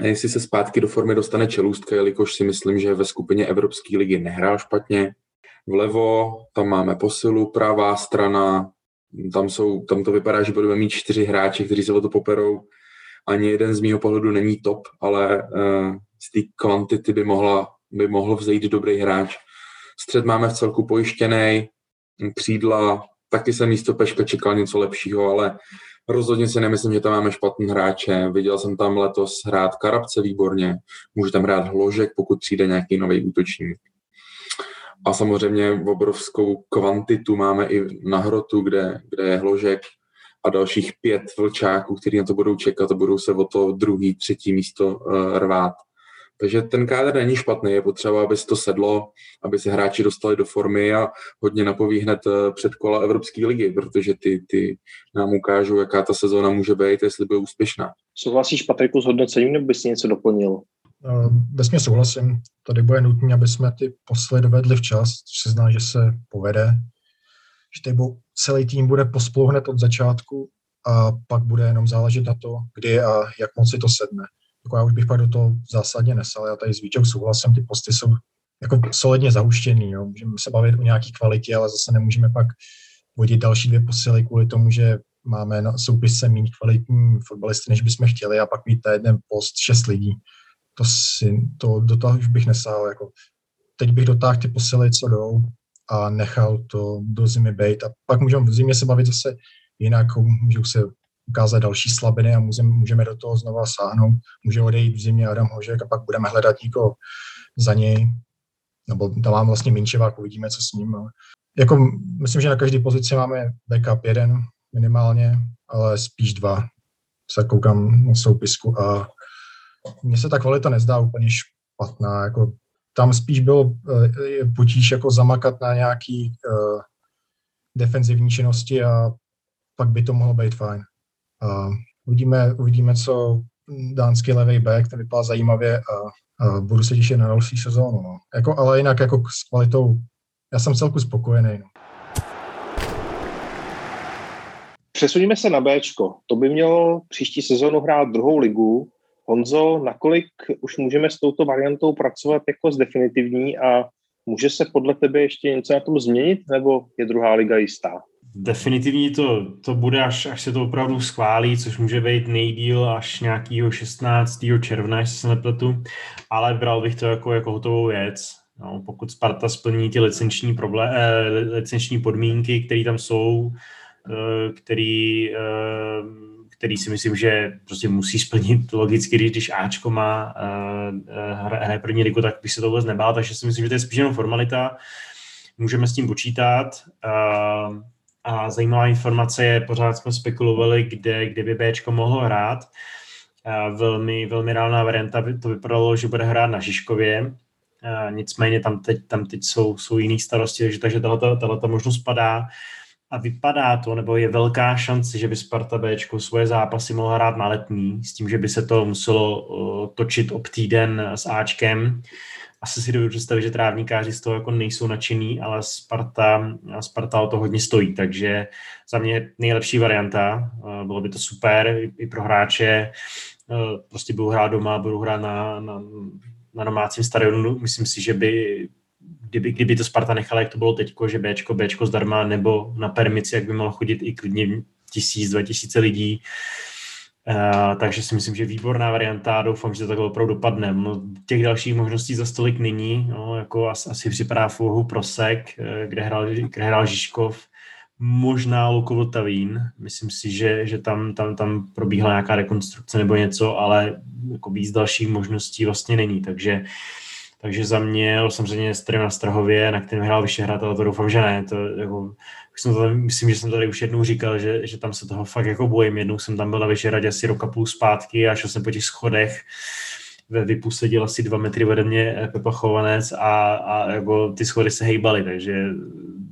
jestli se zpátky do formy dostane Čelůstka, jelikož si myslím, že ve skupině Evropské ligy nehrál špatně. Vlevo tam máme posilu, pravá strana, tam, jsou, tam to vypadá, že budeme mít čtyři hráče, kteří se o to poperou. Ani jeden z mýho pohledu není top, ale uh, z té kvantity by, mohla, by mohl vzejít dobrý hráč. Střed máme v celku pojištěný, křídla, taky jsem místo Peška čekal něco lepšího, ale rozhodně si nemyslím, že tam máme špatný hráče. Viděl jsem tam letos hrát Karabce výborně, může tam hrát Hložek, pokud přijde nějaký nový útočník. A samozřejmě obrovskou kvantitu máme i na hrotu, kde, kde je Hložek a dalších pět vlčáků, kteří na to budou čekat a budou se o to druhý, třetí místo uh, rvát. Takže ten kádr není špatný, je potřeba, aby se to sedlo, aby se hráči dostali do formy a hodně napoví hned eh, před kola Evropské ligy, protože ty, ty nám ukážou, jaká ta sezóna může být, jestli bude úspěšná. Souhlasíš, Patriku, s hodnocením, nebo bys něco doplnil? Vesmě souhlasím. Tady bude nutné, aby jsme ty posly dovedli včas, což se zná, že se povede. Že tady celý tým bude pospolu hned od začátku a pak bude jenom záležet na to, kdy a jak moc si to sedne jako já už bych pak do toho zásadně nesal. Já tady s Víčou souhlasím, ty posty jsou jako solidně zahuštěný. Jo. Můžeme se bavit o nějaký kvalitě, ale zase nemůžeme pak vodit další dvě posily kvůli tomu, že máme na soupisce méně kvalitní fotbalisty, než bychom chtěli a pak mít na jeden post šest lidí. To, si, to do toho už bych nesál. Jako. Teď bych dotáhl ty posily, co jdou a nechal to do zimy být. A pak můžeme v zimě se bavit zase jinak, můžou se ukázat další slabiny a můžeme, můžeme do toho znova sáhnout. Může odejít v zimě Adam Hožek a pak budeme hledat někoho za něj. Nebo tam mám vlastně Minčevák, uvidíme, co s ním. Jako, myslím, že na každé pozici máme backup jeden minimálně, ale spíš dva. Se koukám na soupisku a mně se ta kvalita nezdá úplně špatná. Jako, tam spíš bylo uh, potíž jako zamakat na nějaký uh, defenzivní činnosti a pak by to mohlo být fajn. A uvidíme, uvidíme, co dánský levý back, ten vypadá zajímavě a, a budu se těšit na další sezónu. No. Jako, ale jinak jako s kvalitou, já jsem celku spokojený. No. Přesuníme se na B. To by mělo příští sezónu hrát druhou ligu. Honzo, nakolik už můžeme s touto variantou pracovat jako s definitivní a může se podle tebe ještě něco na tom změnit, nebo je druhá liga jistá? Definitivní to, to bude, až, až se to opravdu schválí, což může být nejdíl až nějakého 16. června, jestli se nepletu, ale bral bych to jako, jako hotovou věc. No, pokud Sparta splní ty licenční, problém, eh, licenční podmínky, které tam jsou, eh, který, eh, který si myslím, že prostě musí splnit logicky, když, když Ačko má eh, hraje první ligu, tak by se to vůbec nebál, takže si myslím, že to je spíš jenom formalita. Můžeme s tím počítat. Eh, a zajímavá informace je, pořád jsme spekulovali, kde, kde by Bčko mohlo hrát. A velmi, velmi reálná varianta to vypadalo, že bude hrát na Žižkově, a nicméně tam teď, tam teď jsou, jsou jiný starosti, takže, takže tahle možnost padá. A vypadá to, nebo je velká šance, že by Sparta Bčko svoje zápasy mohla hrát na letní, s tím, že by se to muselo točit ob týden s Ačkem asi si dovedu představit, že trávníkáři z toho jako nejsou nadšený, ale Sparta, Sparta o to hodně stojí, takže za mě nejlepší varianta, eh, bylo by to super i pro hráče, eh, prostě budou hrát doma, budou hrát na, na, na domácím stadionu, myslím si, že by kdyby, kdyby to Sparta nechala, jak to bylo teďko, že Bčko, Bčko zdarma, nebo na permici, jak by mohlo chodit i klidně tisíc, dva tisíce lidí, Uh, takže si myslím, že výborná varianta doufám, že to takhle opravdu dopadne. No, těch dalších možností za stolik není, no, jako asi, asi připadá v Prosek, eh, kde hrál, kde hrál Žižkov, možná Luko Vltavín. Myslím si, že, že tam, tam, tam probíhala nějaká rekonstrukce nebo něco, ale jako víc dalších možností vlastně není, takže takže za mě samozřejmě stroj na Strahově, na kterém hrál Vyšehrad, ale to doufám, že ne. To, jako, jsem to, myslím, že jsem tady už jednou říkal, že, že tam se toho fakt jako bojím. Jednou jsem tam byl na Vyšehradě asi roka půl zpátky a šel jsem po těch schodech. Ve Vypu seděl asi dva metry ode mě eh, Pepa Chovanec a, a jako ty schody se hejbaly, takže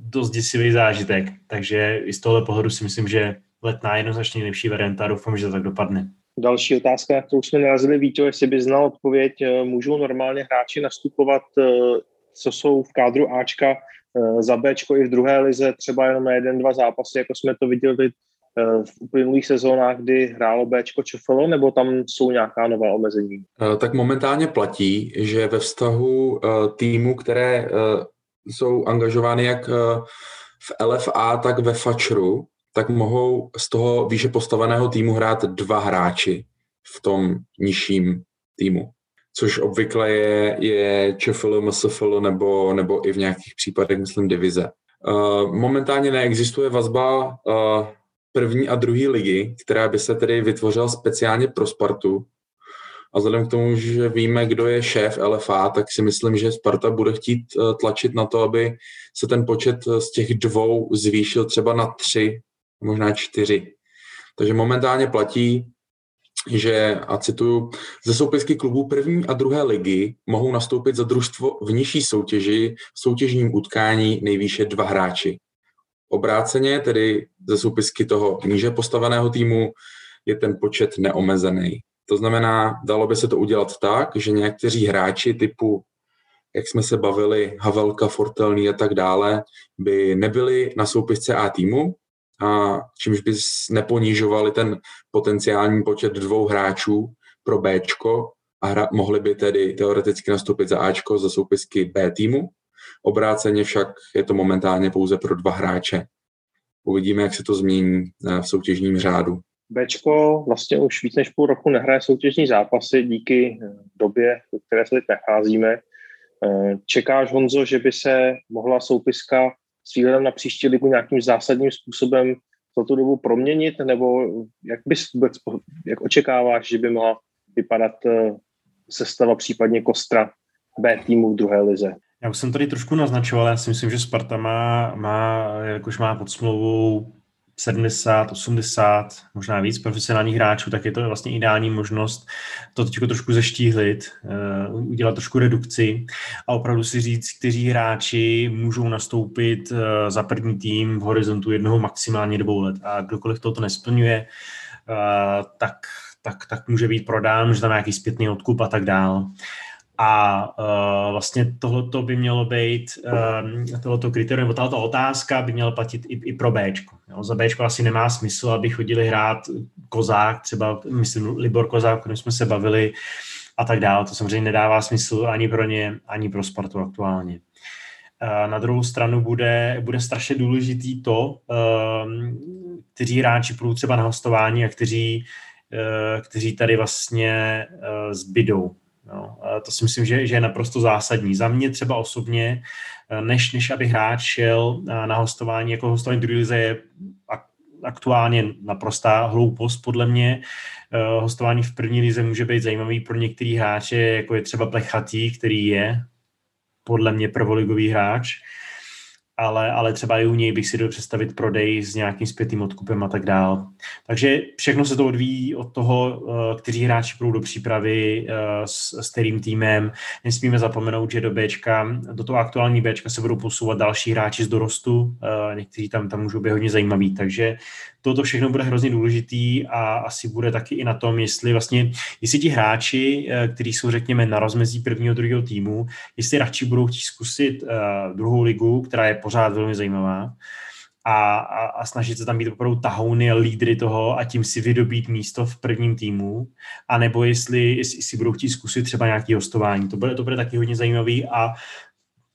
dost děsivý zážitek. Takže i z tohle pohledu si myslím, že letná jednoznačně nejlepší varianta a doufám, že to tak dopadne. Další otázka, na kterou jsme narazili, Víto, jestli by znal odpověď, eh, můžou normálně hráči nastupovat, eh, co jsou v kádru Ačka za Bčko i v druhé lize, třeba jenom na jeden, dva zápasy, jako jsme to viděli v uplynulých sezónách, kdy hrálo Bčko ČFL, nebo tam jsou nějaká nová omezení? Tak momentálně platí, že ve vztahu týmu, které jsou angažovány jak v LFA, tak ve FAČRu, tak mohou z toho výše postaveného týmu hrát dva hráči v tom nižším týmu. Což obvykle je, je ČFL, MSFL nebo, nebo i v nějakých případech, myslím, divize. Uh, momentálně neexistuje vazba uh, první a druhé ligy, která by se tedy vytvořila speciálně pro Spartu. A vzhledem k tomu, že víme, kdo je šéf LFA, tak si myslím, že Sparta bude chtít tlačit na to, aby se ten počet z těch dvou zvýšil třeba na tři, možná čtyři. Takže momentálně platí, že, a cituju, ze soupisky klubů první a druhé ligy mohou nastoupit za družstvo v nižší soutěži v soutěžním utkání nejvýše dva hráči. Obráceně, tedy ze soupisky toho níže postaveného týmu, je ten počet neomezený. To znamená, dalo by se to udělat tak, že někteří hráči typu, jak jsme se bavili, Havelka, Fortelný a tak dále, by nebyli na soupisce A týmu, a čímž by neponížovali ten potenciální počet dvou hráčů pro B a hra, mohli by tedy teoreticky nastoupit za Ačko za soupisky B týmu. Obráceně však je to momentálně pouze pro dva hráče. Uvidíme, jak se to změní eh, v soutěžním řádu. Bčko vlastně už víc než půl roku nehraje soutěžní zápasy díky eh, době, v které se teď nacházíme. Eh, čekáš, Honzo, že by se mohla soupiska s výhledem na příští ligu nějakým zásadním způsobem za tu dobu proměnit, nebo jak bys vůbec, jak očekáváš, že by mohla vypadat eh, sestava případně Kostra B týmu v druhé lize? Já už jsem tady trošku naznačoval, já si myslím, že Sparta má, má jakož má pod smlouvou 70, 80, možná víc profesionálních hráčů, tak je to vlastně ideální možnost to teď trošku zeštíhlit, uh, udělat trošku redukci a opravdu si říct, kteří hráči můžou nastoupit uh, za první tým v horizontu jednoho maximálně dvou let. A kdokoliv toto nesplňuje, uh, tak, tak, tak může být prodán, že tam nějaký zpětný odkup a tak dál. A uh, vlastně tohleto by mělo být, uh, tohleto kritérium, nebo tato otázka by měla platit i, i pro B. Za B asi nemá smysl, aby chodili hrát Kozák, třeba myslím Libor Kozák, o kterém jsme se bavili a tak dále. To samozřejmě nedává smysl ani pro ně, ani pro Spartu aktuálně. Uh, na druhou stranu bude, bude strašně důležitý to, kteří hráči půjdou třeba na hostování a kteří, kteří tady vlastně zbydou No, to si myslím, že, že je naprosto zásadní. Za mě třeba osobně, eh, než, než aby hráč šel eh, na hostování, jako hostování druhé lize je aktuálně naprostá hloupost podle mě. Eh, hostování v první lize může být zajímavý pro některý hráče, jako je třeba Plechatý, který je podle mě prvoligový hráč ale, ale třeba i u něj bych si dal představit prodej s nějakým zpětým odkupem a tak dál. Takže všechno se to odvíjí od toho, eh, kteří hráči budou do přípravy eh, s, s kterým týmem. Nesmíme zapomenout, že do Bčka, do toho aktuální Bčka se budou posouvat další hráči z dorostu, eh, někteří tam, tam můžou být hodně zajímaví, takže toto všechno bude hrozně důležitý a asi bude taky i na tom, jestli vlastně, jestli ti hráči, kteří jsou řekněme na rozmezí prvního, druhého týmu, jestli radši budou chtít zkusit uh, druhou ligu, která je pořád velmi zajímavá, a, a, a snažit se tam být opravdu tahouny a lídry toho a tím si vydobít místo v prvním týmu, a nebo jestli, jestli si budou chtít zkusit třeba nějaký hostování. To bude, to bude taky hodně zajímavý a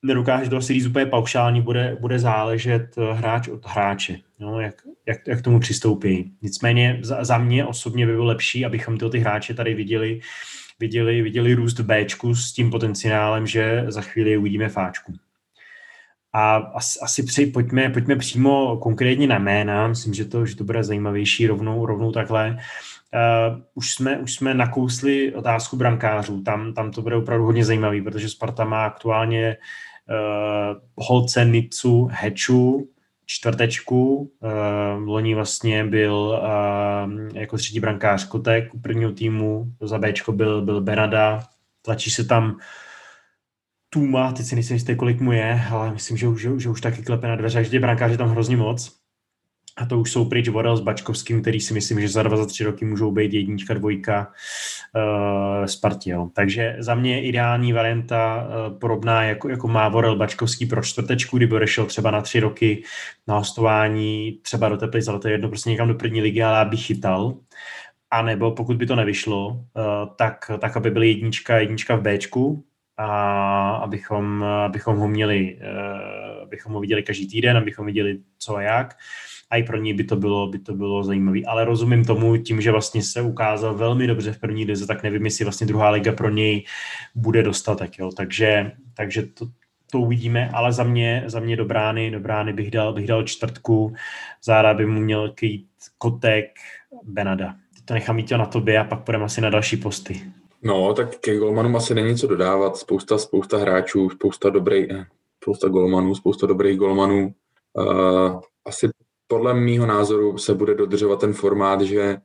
nedokáže to asi říct úplně paušální, bude, bude záležet hráč od hráče, no, jak, jak, jak tomu přistoupí. Nicméně za, za mě osobně by bylo lepší, abychom ty, ty hráče tady viděli, viděli, viděli růst v Bčku s tím potenciálem, že za chvíli uvidíme fáčku. A asi, asi při, pojďme, pojďme přímo konkrétně na jména, myslím, že to, že to bude zajímavější rovnou, rovnou takhle. Uh, už, jsme, už jsme nakousli otázku brankářů, tam, tam to bude opravdu hodně zajímavý, protože Sparta má aktuálně uh, Holce, Nicu, Heču, čtvrtečku. Uh, loni vlastně byl uh, jako třetí brankář Kotek u prvního týmu, za Bčko byl, byl Benada, tlačí se tam Tuma, teď si nejsem jistý, kolik mu je, ale myslím, že, že, že už taky klepe na dveře, že brankáři tam hrozně moc. A to už jsou pryč Vorel s Bačkovským, který si myslím, že za dva, za tři roky můžou být jednička, dvojka uh, Spartě. Jo. Takže za mě ideální varianta uh, podobná, jako, jako má Vorel Bačkovský pro čtvrtečku, kdyby odešel třeba na tři roky na hostování, třeba do Teplic, ale to je jedno, prostě někam do první ligy, ale aby chytal. A nebo pokud by to nevyšlo, uh, tak, tak aby byl jednička, jednička v Bčku, a abychom, abychom ho měli, uh, abychom ho viděli každý týden, abychom viděli co a jak a i pro něj by to bylo, by to bylo zajímavé. Ale rozumím tomu tím, že vlastně se ukázal velmi dobře v první lize, tak nevím, jestli vlastně druhá liga pro něj bude dostatek. Jo. Takže, takže to, to uvidíme, ale za mě, za mě do brány, do brány bych dal, bych dal čtvrtku, zára by mu měl kýt Kotek, Benada. To nechám mít na tobě a pak půjdeme asi na další posty. No, tak ke golmanům asi není co dodávat. Spousta, spousta hráčů, spousta dobrých, eh, spousta golmanů, spousta dobrých golmanů. Uh, asi podle mýho názoru se bude dodržovat ten formát, že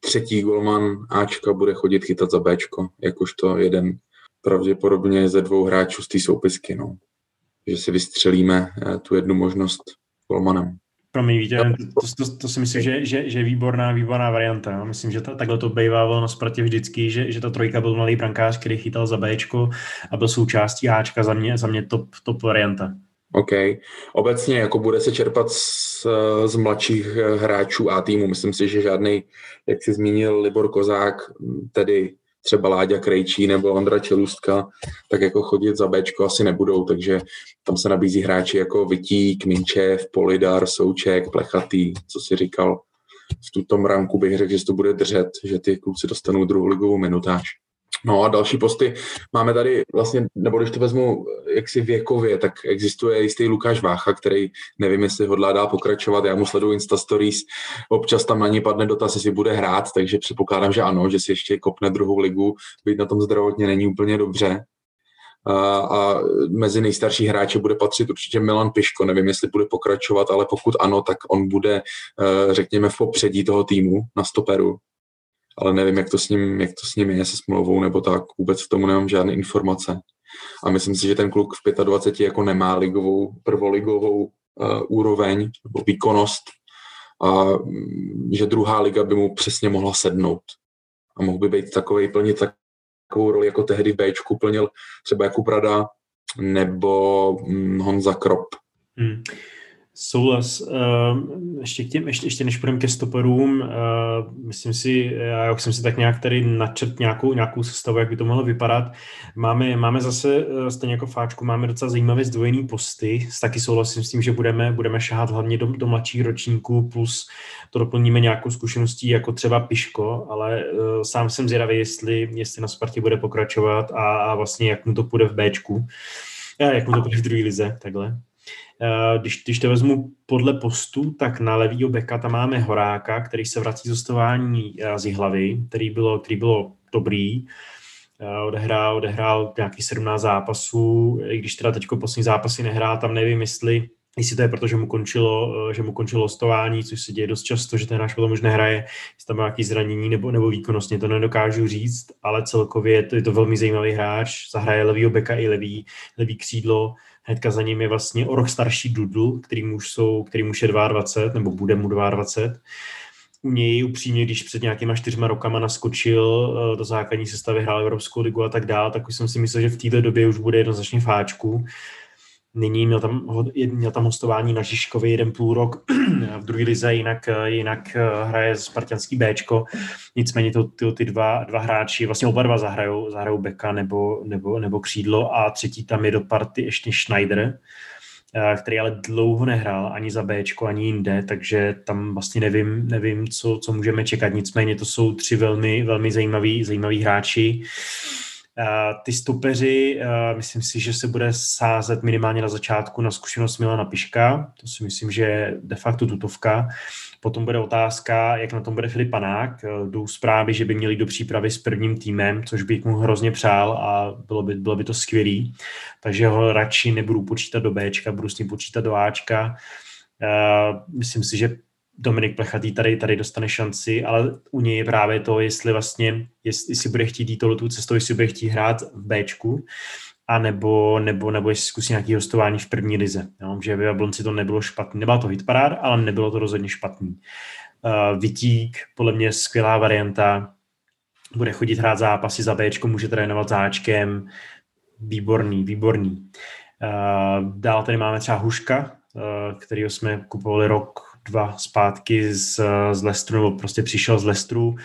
třetí golman Ačka bude chodit chytat za Bčko, jakožto jeden pravděpodobně ze dvou hráčů z té soupisky. No. Že si vystřelíme eh, tu jednu možnost golmanem. Promiň, víte, to, to, to, si myslím, že, že, že je výborná, výborná varianta. Myslím, že ta, takhle to bývalo na Spartě vždycky, že, že ta trojka byl malý brankář, který chytal za Bčko a byl součástí Ačka, za mě, za mě top, top varianta. OK. Obecně jako bude se čerpat z, z mladších hráčů a týmu. Myslím si, že žádný, jak si zmínil Libor Kozák, tedy třeba Láďa Krejčí nebo Ondra Čelustka, tak jako chodit za Bčko asi nebudou, takže tam se nabízí hráči jako Vytík, Minčev, Polidar, Souček, Plechatý, co si říkal. V tuto ranku bych řekl, že to bude držet, že ty kluci dostanou druhou ligovou minutáž. No a další posty máme tady vlastně, nebo když to vezmu jaksi věkově, tak existuje jistý Lukáš Vácha, který nevím, jestli hodlá dál pokračovat, já mu sleduju Insta Stories, občas tam na ní padne dotaz, jestli bude hrát, takže předpokládám, že ano, že si ještě kopne druhou ligu, být na tom zdravotně není úplně dobře. A, a mezi nejstarší hráče bude patřit určitě Milan Piško, nevím, jestli bude pokračovat, ale pokud ano, tak on bude, eh, řekněme, v popředí toho týmu na stoperu, ale nevím, jak to s ním, jak to s ním je se smlouvou nebo tak, vůbec k tomu nemám žádné informace. A myslím si, že ten kluk v 25 jako nemá ligovou, prvoligovou uh, úroveň nebo výkonnost a mm, že druhá liga by mu přesně mohla sednout. A mohl by být takový, plnit takovou roli, jako tehdy v Bčku plnil třeba Jakub Rada nebo mm, Honza Krop. Hmm. Souhlas. Uh, ještě, k těm, ještě, ještě než půjdeme ke stoperům, uh, myslím si, já jak jsem si tak nějak tady načrt nějakou, nějakou sestavu, jak by to mohlo vypadat. Máme, máme zase, uh, stejně jako Fáčku, máme docela zajímavé zdvojený posty. Taky souhlasím s tím, že budeme, budeme šahat hlavně do, do mladších ročníků, plus to doplníme nějakou zkušeností jako třeba Piško, ale uh, sám jsem zvědavý, jestli, jestli na Spartě bude pokračovat a, a vlastně jak mu to půjde v Bčku. Jak mu to půjde v druhé lize, takhle. Eh, když, když to vezmu podle postu, tak na levýho beka tam máme Horáka, který se vrací z hostování eh, z hlavy, který bylo, který bylo dobrý. Eh, odehrál, odehrál nějaký 17 zápasů, i když teda teď poslední zápasy nehrá, tam nevím, jestli jestli to je proto, že mu končilo, že mu končilo hostování, což se děje dost často, že ten hráč potom už nehraje, jestli tam má nějaké zranění nebo, nebo výkonnostně, to nedokážu říct, ale celkově je to, je to velmi zajímavý hráč, zahraje levýho beka i levý, levý křídlo, Hnedka za ním je vlastně o rok starší Dudl, který už, jsou, který už je 22, nebo bude mu 22. U něj upřímně, když před nějakýma čtyřma rokama naskočil eh, do základní sestavy, hrál Evropskou ligu a tak dále, tak už jsem si myslel, že v této době už bude jednoznačně fáčku. Nyní měl tam, měl tam hostování na Žižkově jeden půl rok [CLEARS THROAT] v druhé lize, jinak, jinak eh, hraje Spartianský Bčko. Nicméně to, ty, ty dva, dva hráči, vlastně oba dva zahrajou, zahrajou beka nebo, nebo, nebo křídlo a třetí tam je do party ještě Schneider, eh, který ale dlouho nehrál ani za Bčko, ani jinde, takže tam vlastně nevím, nevím co, co můžeme čekat. Nicméně to jsou tři velmi, velmi zajímaví, zajímaví hráči. Ty stopeři, myslím si, že se bude sázet minimálně na začátku na zkušenost Milana Piška, to si myslím, že je de facto tutovka. Potom bude otázka, jak na tom bude Filip Panák. Jdou zprávy, že by měli do přípravy s prvním týmem, což bych mu hrozně přál a bylo by, bylo by to skvělý. Takže ho radši nebudu počítat do Bčka, budu s ním počítat do Ačka. Myslím si, že Dominik Plechatý tady, tady dostane šanci, ale u něj je právě to, jestli vlastně, jestli, bude chtít jít tu cestou, jestli bude chtít hrát v Bčku, a nebo, nebo, nebo jestli zkusí nějaký hostování v první lize. Jo? Že v Jablonci to nebylo špatný. Nebyla to hitparád, ale nebylo to rozhodně špatný. Uh, Vitík, podle mě skvělá varianta, bude chodit hrát zápasy za Bčko, může trénovat záčkem, výborný, výborný. Uh, dál tady máme třeba Huška, uh, kterýho jsme kupovali rok dva zpátky z, z Lestru, nebo prostě přišel z Lestru.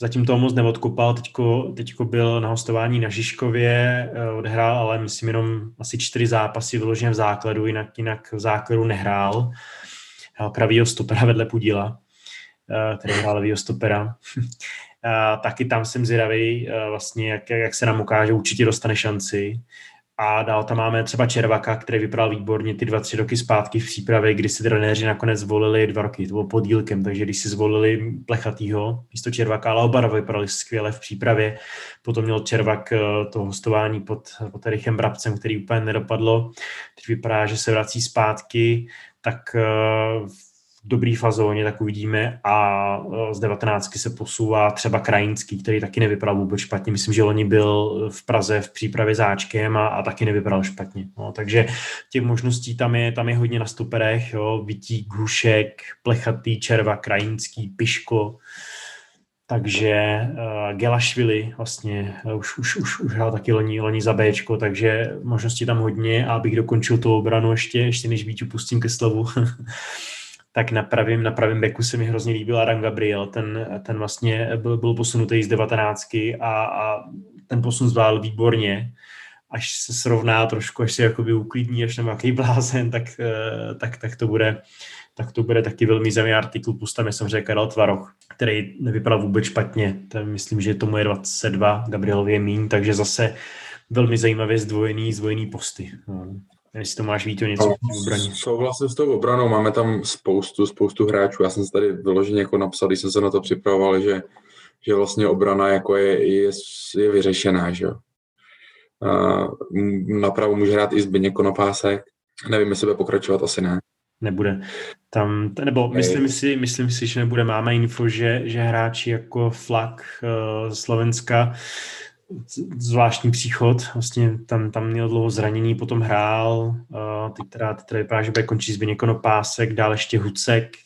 Zatím to moc neodkopal, teďko, teďko byl na hostování na Žižkově, eh, odehrál ale myslím jenom asi čtyři zápasy vyloženě v základu, jinak, jinak v základu nehrál. Pravýho stopera vedle Pudila, eh, který hrál levýho stopera. [LAUGHS] taky tam jsem zvědavý, eh, vlastně, jak, jak se nám ukáže, určitě dostane šanci A dál tam máme třeba Červaka, který vypadal výborně ty dva, tři roky zpátky v přípravě, kdy si trenéři nakonec zvolili dva roky, to bylo podílkem, takže když si zvolili Plechatýho místo Červaka, ale oba vypadali skvěle v přípravě. Potom měl Červak eh, to hostování pod, pod Erichem Brabcem, který úplně nedopadlo. Teď vypadá, že se vrací zpátky, tak eh, dobrý fazóně, tak uvidíme a e, z 19 se posouvá třeba Krajinský, který taky nevypadal vůbec špatně. Myslím, že loni byl v Praze v přípravě záčkem a, a taky nevypadal špatně. No, takže těch možností tam je, tam je hodně na stoperech. Jo. Vítík, Hrušek, Plechatý, Červa, Krajinský, Piško, takže uh, Gelašvili vlastně uh, už, už, už, už hrál taky loni, loni za Bčko, takže možnosti tam hodně a abych dokončil tu obranu ještě, ještě než víc pustím ke slovu, [LAUGHS] tak na pravém, na pravém beku se mi hrozně líbil Adam Gabriel, ten, ten vlastně byl, byl posunutý z 19 a, a ten posun zvládl výborně, až se srovná trošku, až se jakoby uklidní, až nebo jaký blázen, tak, eh, tak, tak, to bude, tak to bude taky velmi zajímavý artikl, plus tam je samozřejmě Karel Tvaroch, který nevypadal vůbec špatně, ten myslím, že tomu je 22, Gabrielovi je míň, takže zase velmi zajímavě zdvojený, zdvojený posty. No. Jestli to máš víc o něco no, obraně. Souhlasím s tou obranou, máme tam spoustu, spoustu hráčů. Já jsem se tady vyloženě jako napsal, když jsem se na to připravoval, že, že vlastně obrana jako je, je, je vyřešená, že jo. Napravo může hrát i Zbyněk Konopásek. Nevím, jestli bude pokračovat, asi ne. Nebude. Tam, nebo myslím si, myslím si, že nebude. Máme info, že, že hráči jako Flak uh, Slovenska zvláštní příchod, vlastně tam, tam měl dlouho zranění, potom hrál, uh, teď teda, teď teda vypadá, že bude končit Zbigněk Pásek, dál ještě Hucek,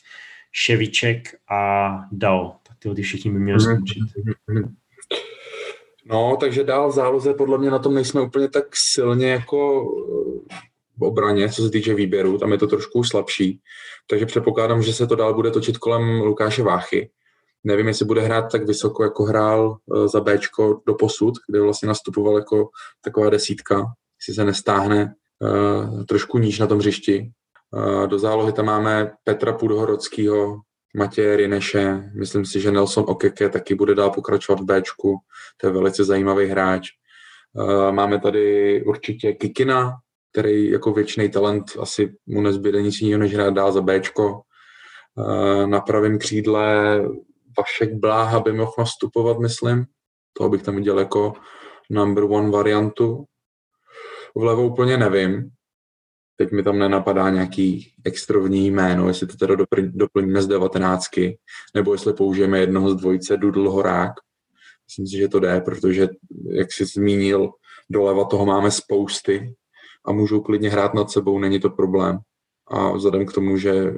Ševiček a Dal. Tak tyhle ty všichni by měli mhm. skončit. No, takže dál v záloze podle mě na tom nejsme úplně tak silně jako eh, v obraně, co se týče výběru, tam je to trošku slabší. Takže předpokládám, že se to dál bude točit kolem Lukáše Váchy. Nevím, jestli bude hrát tak vysoko, jako hrál eh, za Bčko do posud, kde vlastně nastupoval jako taková desítka, jestli se nestáhne uh, trošku níž na tom hřišti. Uh, do zálohy tam máme Petra Pudhorodského, Matěje Rineše, myslím si, že Nelson Okeke taky bude dál pokračovat v Bčku, to je velice zajímavý hráč. Uh, máme tady určitě Kikina, který jako věčný talent asi mu nezbyde nic jiného, než hrát dál za Bčko. Na pravém křídle Vašek Bláha by mohl nastupovat, myslím. Toho bych tam viděl jako number one variantu. Vlevo úplně nevím. Teď mi tam nenapadá nějaký extrovní jméno, jestli to teda doplníme z devatenáctky, nebo jestli použijeme jednoho z dvojice Dudl Horák. Myslím si, že to jde, protože, jak jsi zmínil, doleva toho máme spousty a můžou klidně hrát nad sebou, není to problém. A vzhledem k tomu, že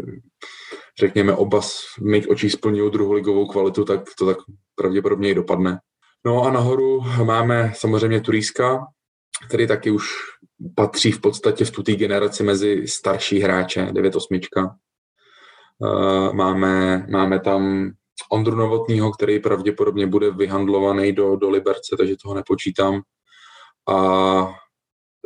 řekněme, oba v mých očích splňují druholigovou kvalitu, tak to tak pravděpodobně i dopadne. No a nahoru máme samozřejmě Turíska, který taky už patří v podstatě v tuté generaci mezi starší hráče, 9-8. Uh, máme, máme tam Ondru Novotního, který pravděpodobně bude vyhandlovaný do, do Liberce, takže toho nepočítám. A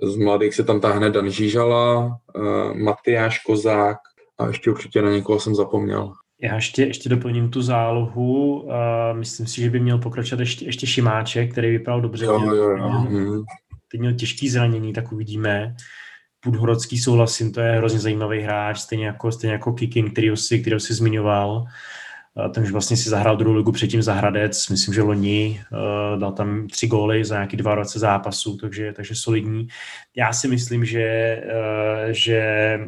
z mladých se tam táhne Dan Žížala, uh, Matyáš Kozák, a ještě určitě na někoho jsem zapomněl. Já ještě, ještě doplním tu zálohu. Uh, myslím si, že by měl pokračovat ještě, ještě Šimáček, který vypadal dobře. Jo, jo, jo. Mhm. Teď měl těžký zranění, tak uvidíme. Pudhorodský souhlasím, to je hrozně zajímavý hráč, stejně jako, stejně jako Kikin, který si, který si zmiňoval. Uh, ten už vlastně si zahrál druhou ligu předtím za Hradec, myslím, že loni uh, dal tam tři góly za nějaký dva roce zápasů, takže, takže solidní. Já si myslím, že, uh, že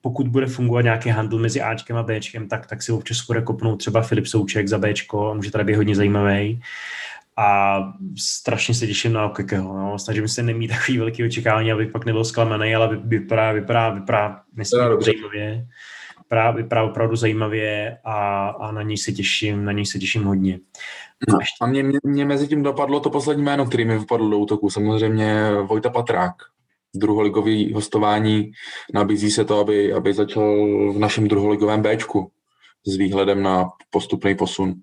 pokud bude fungovat nějaký handl mezi Ačkem a Bčkem, tak, tak si občas bude kopnout třeba Filip Souček za Bčko, může tady být hodně zajímavý. A strašně se těším na Okekeho. No. Snažím se nemít takový velký očekávání, abych pak nebyl zklamaný, ale vypadá, vypadá, vypadá nesmírně zajímavě. Vypadá, vypadá opravdu zajímavě a, a na něj se těším, na něj se těším hodně. No, a mě, mě, mě mezi tím dopadlo to poslední jméno, který mi vypadl do útoku, samozřejmě Vojta Patrák druholigový hostování. Nabízí se to, aby, aby začal v našem druholigovém Bčku s výhledem na postupný posun.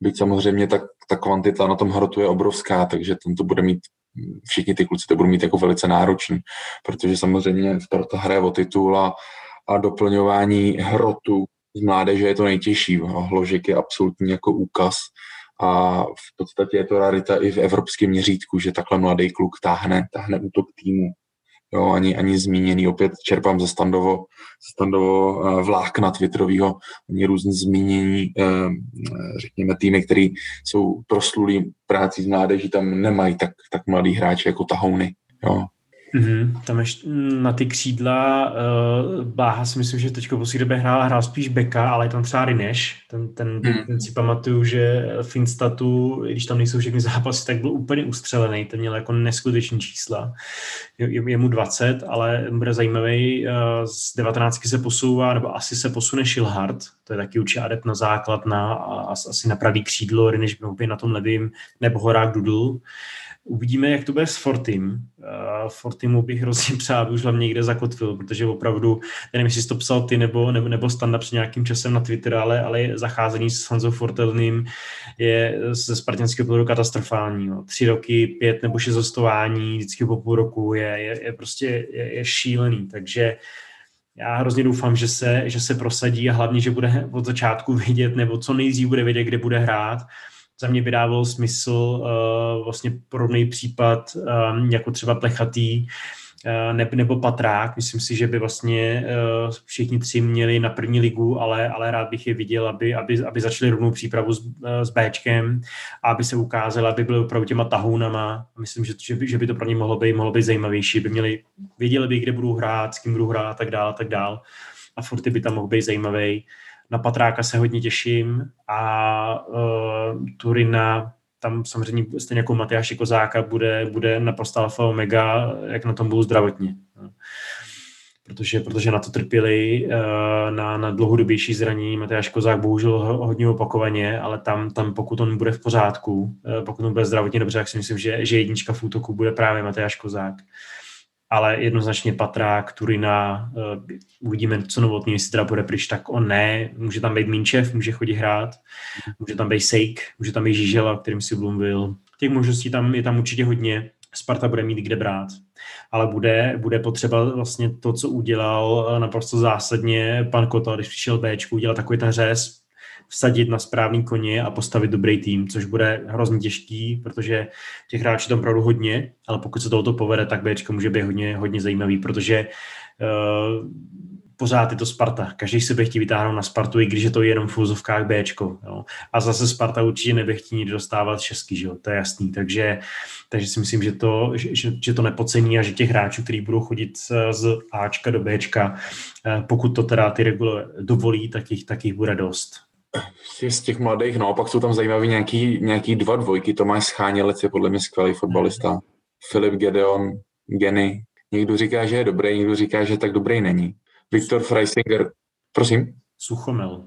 Byť samozřejmě ta, ta kvantita na tom hrotu je obrovská, takže ten to bude mít, všichni ty kluci to budou mít jako velice náročný, protože samozřejmě Sparta hraje o titul a, a doplňování hrotu z mládeže je to nejtěžší. Hložek je absolutní jako úkaz a v podstatě je to rarita i v evropském měřítku, že takhle mladý kluk táhne, táhne útok týmu. Jo, ani, ani zmíněný, opět čerpám ze standovo, standovo uh, vlákna Twitterového, ani různý zmínění, uh, řekněme, týmy, které jsou proslulý práci z mládeží, tam nemají tak, tak mladý hráči jako tahouny. Jo. Mm-hmm. Tam ještě na ty křídla uh, Bláha si myslím, že teď po době hrál, hrál spíš beka, ale je tam třeba Rineš. Ten, ten, mm. ten si pamatuju, že Finstatu, když tam nejsou všechny [LAUGHS] zápasy, tak byl úplně ustřelený. Ten měl jako neskutečný čísla. Je, je mu 20, ale bude zajímavý. Uh, z 19 se posouvá, nebo asi se posune Shilhard. To je taky určitě adept na základ, na, asi na pravý křídlo. Rineš byl na tom levým, nebo Horák Dudl. Uvidíme, jak to bude s Fortim. Uh, Fortimu bych hrozně přál, aby už hlavně někde zakotvil, protože opravdu, nevím, jestli jsi to psal ty nebo, nebo, nebo Standa před nějakým časem na Twitter, ale, ale zacházení s Hanzou Fortelným je ze spartanského pohledu katastrofální. No. Tři roky, pět nebo šest zostování, vždycky po půl roku je, je, je prostě je, je šílený, takže já hrozně doufám, že se, že se prosadí a hlavně, že bude od začátku vidět, nebo co nejdřív bude vědět, kde bude hrát za mě by dával smysl uh, vlastně podobný případ um, jako třeba Plechatý uh, ne, nebo Patrák. Myslím si, že by vlastně uh, všichni tři měli na první ligu, ale, ale rád bych je viděl, aby, aby, aby začali rovnou přípravu s, uh, s Bčkem a aby se ukázali, aby byly opravdu těma tahounama. Myslím, že, že, by, že by to pro ně mohlo být, mohlo být zajímavější, by měli, věděli by, kde budou hrát, s kým budou hrát a tak dále, a tak dále. A Forty by tam mohl být zajímavý. Na Patráka se hodně těším a uh, Turina, tam samozřejmě stejně jako Matyáši Kozáka bude, bude naprosto alfa omega, jak na tom budou zdravotně. Protože, protože na to trpěli uh, na, na dlouhodobější zranění. Matyáš Kozák bohužel hodně opakovaně, ale tam, tam pokud on bude v pořádku, uh, pokud on bude zdravotně dobře, tak si myslím, že, že jednička v útoku bude právě Matyáš Kozák ale jednoznačně Patrák, Turina, uh, uvidíme, co novotný, jestli teda bude pryč, tak on ne, může tam být Minčev, může chodit hrát, může tam být Sejk, může tam být Žižela, kterým si Blumville. Těch možností tam je tam určitě hodně, Sparta bude mít kde brát, ale bude, bude potřeba vlastně to, co udělal eh, naprosto zásadně pan Kota, když přišel Bčku, udělal takový ten řez, vsadit na správný koně a postavit dobrý tým, což bude hrozně těžký, protože těch hráčů tam opravdu hodně, ale pokud se tohoto povede, tak Bčko může být hodně, hodně zajímavý, protože uh, pořád je to Sparta. Každý si by chtěl vytáhnout na Spartu, i když je to jenom v úzovkách Bčko. Jo. A zase Sparta určitě nebude chtít dostávat šestky, že jo? to je jasný. Takže, takže si myslím, že to, že, že to nepocení a že těch hráčů, kteří budou chodit z Ačka do Bčka, eh, pokud to teda ty regule dovolí, tak jich, tak jich bude dost z těch mladých, no, pak jsou tam zajímavý nějaký, nějaký dva dvojky, Tomáš Schánělec je podle mě skvělý fotbalista, Filip Gedeon, Geny, někdo říká, že je dobrý, někdo říká, že tak dobrý není. Viktor Freisinger, prosím? Suchomel.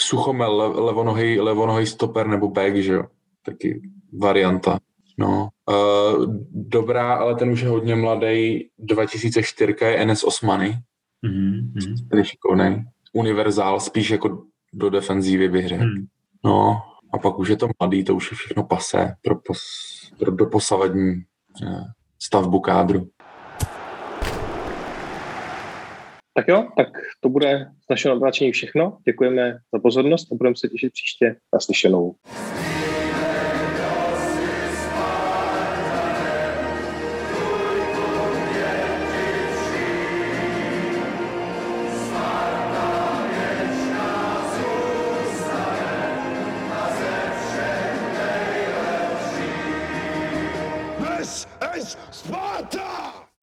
Suchomel, le, levonohý, levonohý stoper nebo back, že jo, taky varianta. No, uh, dobrá, ale ten už je hodně mladý. 2004 je NS Osmany. Mm-hmm. Ten je šikovný. Univerzál, spíš jako do defenzívy bych řekl. Hmm. No a pak už je to mladý, to už je všechno pase pro, pos, pro doposavadní eh, stavbu kádru. Tak jo, tak to bude z našeho natáčení všechno. Děkujeme za pozornost a budeme se těšit příště na slyšenou.